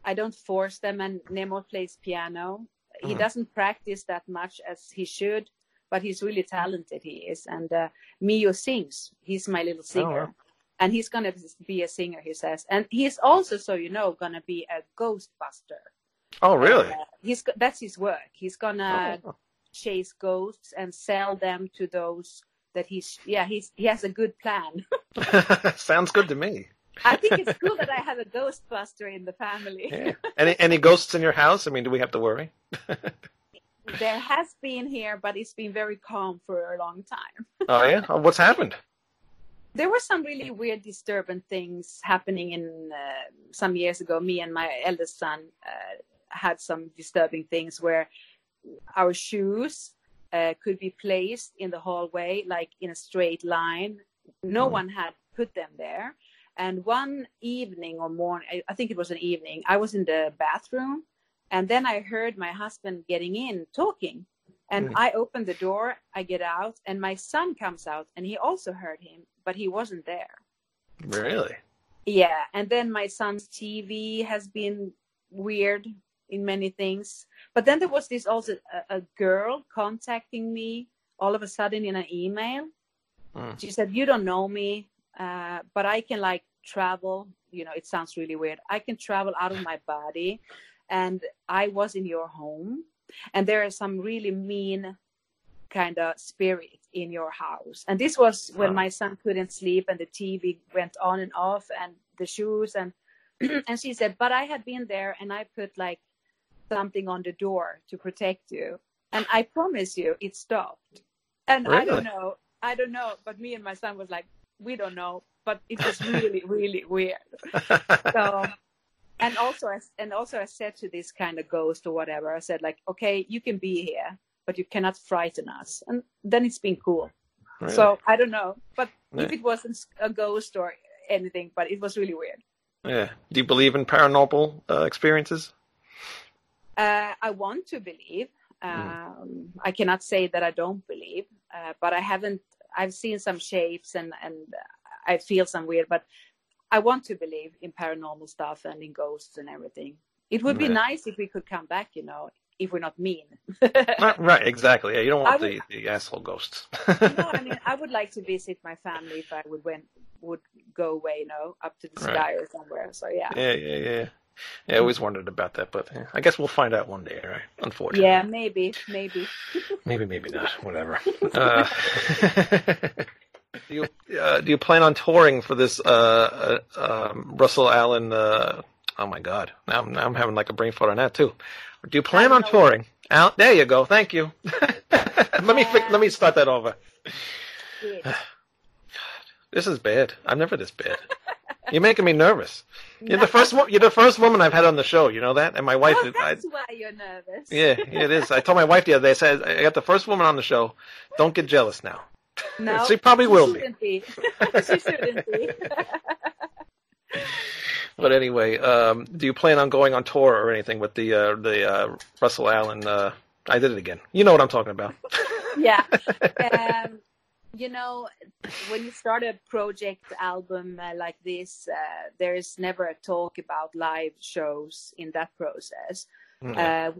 I don't force them and Nemo plays piano. He Mhm. doesn't practice that much as he should, but he's really talented he is. And uh, Mio sings. He's my little singer. wow. And he's gonna be a singer, he says. And he's also, so you know, gonna be a ghostbuster. Oh, really? Uh, he's that's his work. He's gonna Oh. chase ghosts and sell them to those that he's yeah he's he has a good plan. Sounds good to me. I think it's cool that I have a Ghostbuster in the family. Yeah. Any any ghosts in your house? I mean, do we have to worry? there has been here, but it's been very calm for a long time. oh yeah, oh, what's happened? There were some really weird, disturbing things happening in uh, some years ago. Me and my eldest son uh, had some disturbing things where our shoes uh, could be placed in the hallway, like in a straight line. No Mm. one had put them there. And one evening or morning, I- think it was an evening, I was in the bathroom and then I heard my husband getting in talking. And Mm. I opened the door, I get out, and my son comes out and he also heard him, but he wasn't there. Really? Yeah, and then my son's TV has been weird in many things. But then there was this also a, a girl contacting me all of a sudden in an email. Mm. She said, "You don't know me, uh, but I can like travel. You know, it sounds really weird. I can travel out of my body, and I was in your home, and there is some really mean." kind of spirit in your house and this was when Wow. my son couldn't sleep and the tv went on and off and the shoes and and she said but i had been there and i put like something on the door to protect you and i promise you it stopped and i don't know i don't know but me and my son was like we don't know but it was really really weird so and also I, and also I said to this kind of ghost or whatever, I said like, okay, you can be here, but you cannot frighten us. And then it's been cool. Really? So I don't know, but if it wasn't a ghost or anything, but it was really weird. yeah. Do you believe in paranormal uh, experiences? Uh, I want to believe. Um, I cannot say that I don't believe, uh, but I haven't. I've seen some shapes and and I feel some weird, but I want to believe in paranormal stuff and in ghosts and everything. It would be nice if we could come back, you know, if we're not mean. Not, right, exactly. Yeah, you don't want I the, the asshole ghosts. no, I mean, I would like to visit my family if I would went would go away, you know, up to the Right. sky or somewhere. So yeah, yeah, yeah, yeah. Yeah, I always wondered about that, but yeah, I guess we'll find out one day, right? Unfortunately. yeah, maybe, maybe. Maybe, maybe not. Whatever. Uh, do you uh, do you plan on touring for this uh, uh, um, Russell Allen? Uh, oh my God! Now, I'm- now I'm having like a brain fart on that too. Do you plan on touring? Al, there you go. Thank you. let me fi- let me start that over. Good. This is bad. I'm never this bad. You're making me nervous. You're the first. wo- You're the first woman I've had on the show. You know that? And my wife. Oh, I, that's why you're nervous. yeah, it is. I told my wife the other day. I said I got the first woman on the show. Don't get jealous now. No, She probably will be. be. she shouldn't be. But anyway, um, do you plan on going on tour or anything with the uh, the uh, Russell Allen? Uh, I did it again. You know what I'm talking about. yeah. Um, you know, when you start a project album uh, like this, uh, there is never a talk about live shows in that process. Uh,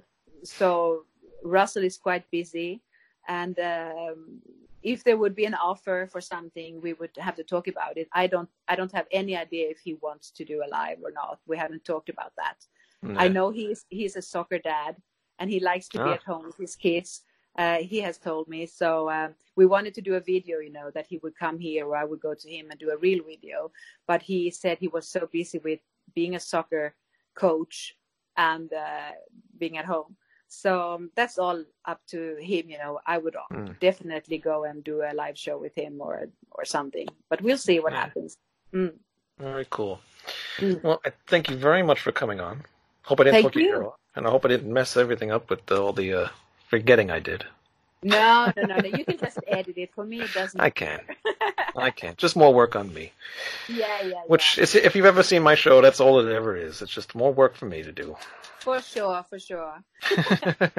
so Russell is quite busy, and um, if there would be an offer for something, we would have to talk about it. I don't, I don't have any idea if he wants to do a live or not. We haven't talked about that. Yeah. I know he's he's a soccer dad, and he likes to be Ah. at home with his kids. Uh, he has told me so. Um, we wanted to do a video, you know, that he would come here, or I would go to him and do a real video. But he said he was so busy with being a soccer coach and uh, being at home. So um, that's all up to him, you know. I would Mm. definitely go and do a live show with him or or something. But we'll see what Yeah. happens. Mm. Very cool. Mm. Well, I thank you very much for coming on. Hope I didn't Thank talk you. and I hope I didn't mess everything up with all the uh, forgetting I did. No, no, no, no. You can just edit it. For me, it doesn't. I can. I can. Just more work on me. Yeah, yeah, Which, yeah. is, if you've ever seen my show, that's all it ever is. It's just more work for me to do. For sure, for sure.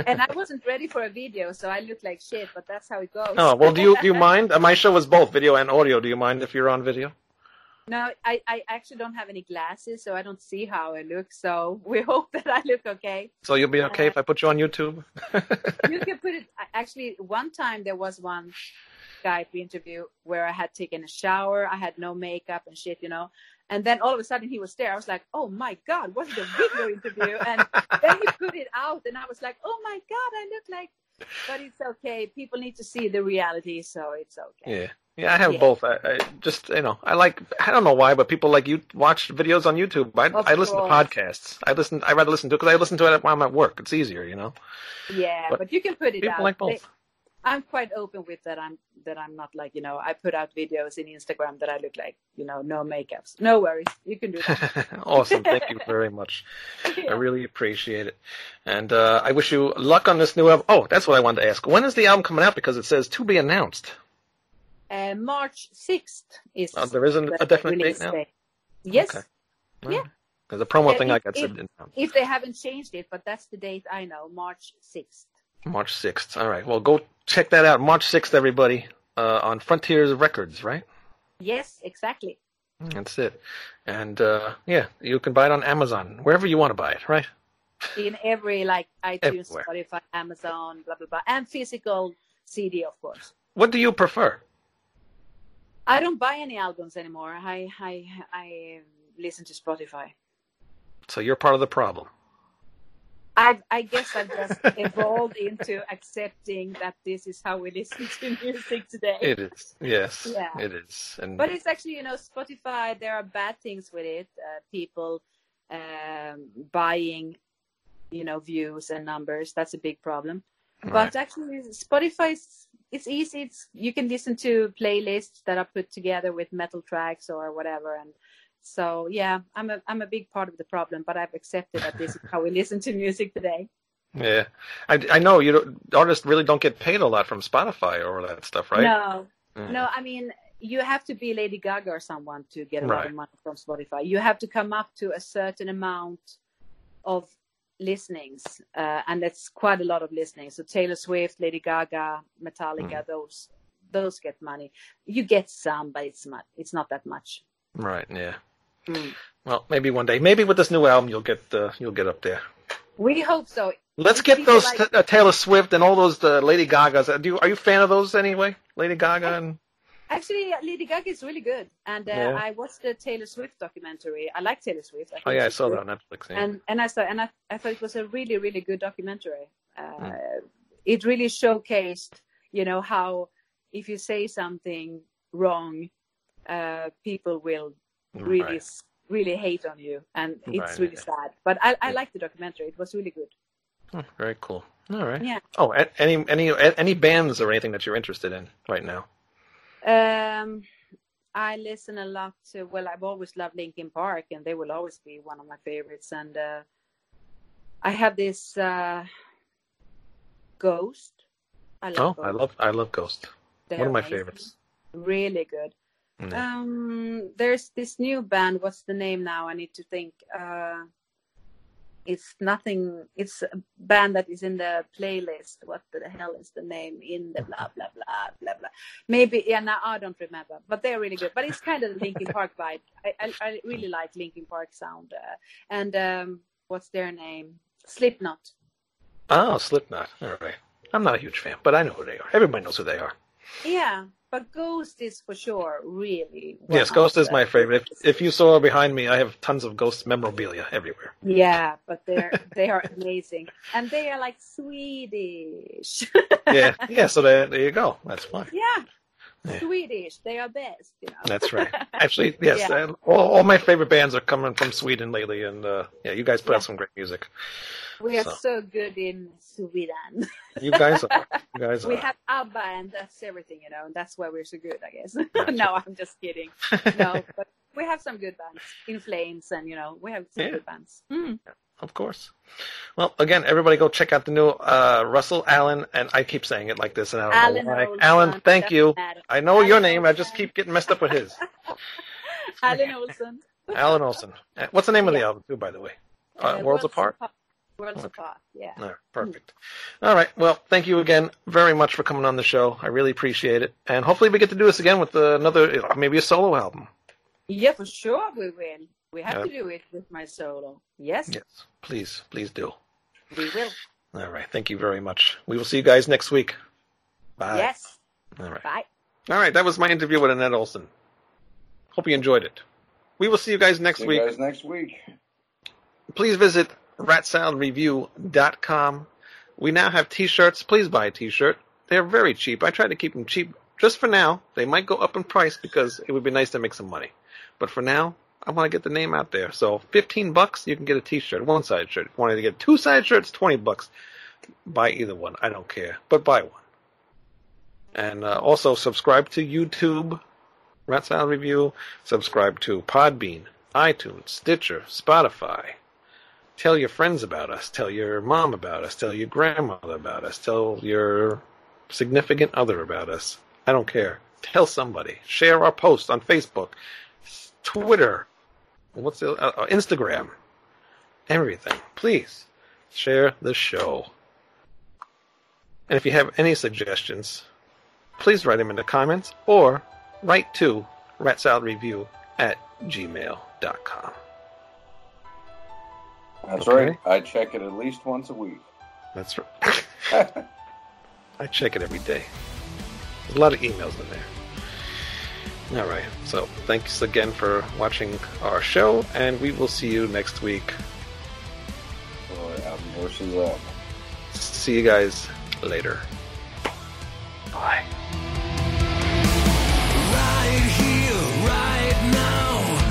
and I wasn't ready for a video, so I looked like shit. But that's how it goes. oh well, do you do you mind? My show is both video and audio. Do you mind if you're on video? No, I, I actually don't have any glasses, so I don't see how I look. So we hope that I look okay. So you'll be okay if uh, I put you on YouTube. You can put it. Actually, one time there was one Skype interview where I had taken a shower, I had no makeup and shit, you know. And then all of a sudden he was there. I was like, "Oh my god, was a video interview?" And then he put it out, and I was like, "Oh my god, I look like but it's okay. People need to see the reality, so it's okay. Yeah. Yeah, I have Yeah. both. I, I just, you know, I like, I don't know why, but people like you watch videos on YouTube. I, Of I listen to podcasts. I listen, I rather listen to it because I listen to it while I'm at work. It's easier, you know. Yeah, But but, you can put it People out. like They- both. I'm quite open with that. I'm that I'm not like you know. I put out videos in Instagram that I look like you know no makeups. No worries, you can do that. awesome. Thank you very much. I really appreciate it. And uh, I wish you luck on this new album. Oh, that's what I wanted to ask. When is the album coming out? Because it says to be announced. Uh, March sixth is Uh, there isn't a definite date now? date. Yes, Okay. Yeah. Because the promo Yeah, thing I if- got if- didn't if they haven't changed it, but that's the date I know. March sixth. March 6th. All right. Well, go check that out. March 6th, everybody, uh, on Frontiers Records, right? Yes, exactly. That's it. And uh, yeah, you can buy it on Amazon, wherever you want to buy it, right? In every like iTunes, Everywhere. Spotify, Amazon, blah blah blah, and physical CD, of course. What do you prefer? I don't buy any albums anymore. I I I listen to Spotify. So you're part of the problem. I I guess I've just evolved into accepting that this is how we listen to music today. It is. Yes, Yeah. it is. And But it's actually, you know, Spotify. There are bad things with it. Uh, people um, buying, you know, views and numbers. That's a big problem. right. But actually, Spotify is it's easy. It's you can listen to playlists that are put together with metal tracks or whatever. And so, yeah, I'm a I'm a big part of the problem. But I've accepted that this is how we listen to music today. yeah, I, I know you don't, artists really don't get paid a lot from Spotify or that stuff, right? No, Yeah. no. I mean, you have to be Lady Gaga or someone to get a lot of money from Spotify. You have to come up to a certain amount of listenings, uh, and that's quite a lot of listening. So Taylor Swift, Lady Gaga, Metallica, those those get money. You get some, but it's not it's not that much. Right. Yeah. Mm. Well, maybe one day. Maybe with this new album, you'll get uh, you'll get up there. We hope so. Let's get those like- t- uh, Taylor Swift and all those uh, Lady Gagas. Uh, Do you, are you a fan of those anyway? Lady Gaga and Actually, Lady Gaga is really good, and uh, Yeah. I watched the Taylor Swift documentary. I like Taylor Swift. I oh yeah, I saw good. that on Netflix. Yeah. and and I saw and I, I thought it was a really really good documentary. Uh, Mm. It really showcased, you know, how if you say something wrong, uh, people will really Right. really hate on you, and it's Right, really sad. But I I Yeah. liked the documentary; it was really good. Oh, very cool. All right. Yeah. Oh, any any any bands or anything that you're interested in right now? Um, I listen a lot to. Well, I've always loved Linkin Park, and they will always be one of my favorites. And uh, I have this uh, Ghost. I Oh, love I Ghost. love I love Ghost. They're One of my amazing. favorites. Really good. Yeah. Um, there's this new band. What's the name now? I need to think. Uh, it's nothing. It's a band that is in the playlist. What the hell is the name in the blah blah blah blah blah? Maybe yeah. Now I don't remember, but they're really good. But it's kind of the Linkin Park vibe. I, I, I really like Linkin Park sound. Uh, and um, what's their name? Slipknot. Oh, Slipknot. All right. I'm not a huge fan, but I know who they are. Everybody knows who they are. Yeah, but Ghost is for sure really. Yes, Ghost is my favorite. If, if you saw behind me, I have tons of Ghost memorabilia everywhere. Yeah, but they're they are amazing, and they are like Swedish. Yeah, yeah. So there, there you go. That's fine. yeah, Yeah. Swedish. They are best. You know. That's right. Actually, yes. Yeah. all, all my favorite bands are coming from Sweden lately, and uh, yeah, you guys put Yeah. out some great music. we are so. so good in Sweden. You guys are. You guys we are. have ABBA, and that's everything, you know, and that's why we're so good, I guess. Gotcha. no, I'm just kidding. No, but we have some good bands. In Flames, and you know, we have some good bands. Mm. Of course. Well, again, everybody go check out the new uh, Russell Allen, and I keep saying it like this, and I don't Allen know why. Olzon, Allen, thank you. matter. I know Alan your name. I just keep getting messed up with his. Allen Olzon. Allen Olzon. Uh, What's the name of the album, too, by the way? Uh, Uh, Worlds Apart. Worlds Okay. Apart. Yeah. No, perfect. All right. Well, thank you again very much for coming on the show. I really appreciate it, and hopefully we get to do this again with uh, another, maybe a solo album. Yeah, for sure we will. We have Yeah. to do it with my solo. Yes, Yes, please, please do. we will. All right. Thank you very much. We will see you guys next week. Bye. Yes. All right. Bye. All right. That was my interview with Anette Olzon. Hope you enjoyed it. We will see you guys next See week. you guys next week. Please visit ratsaladreview.com. We now have t-shirts. Please buy a t-shirt. They're very cheap. I try to keep them cheap just for now. They might go up in price because it would be nice to make some money. But for now, I want to get the name out there. So 15 bucks, you can get a t-shirt, one side shirt. If wanted to get two side shirts, 20 bucks. Buy either one. I don't care, but buy one. And uh, also subscribe to YouTube, Rat Salad Review. Subscribe to Podbean, iTunes, Stitcher, Spotify. Tell your friends about us. Tell your mom about us. Tell your grandmother about us. Tell your significant other about us. I don't care. Tell somebody. Share our posts on Facebook, Twitter, what's the uh, uh, Instagram, everything. Please share the show. And if you have any suggestions, please write them in the comments or write to ratsaladreview at gmail.com. That's Okay. right. I check it at least once a week. That's right. I check it every day. There's a lot of emails in there. All right. So thanks again for watching our show, and we will see you next week. Boy, out up. See you guys later. Bye. Right here, right now,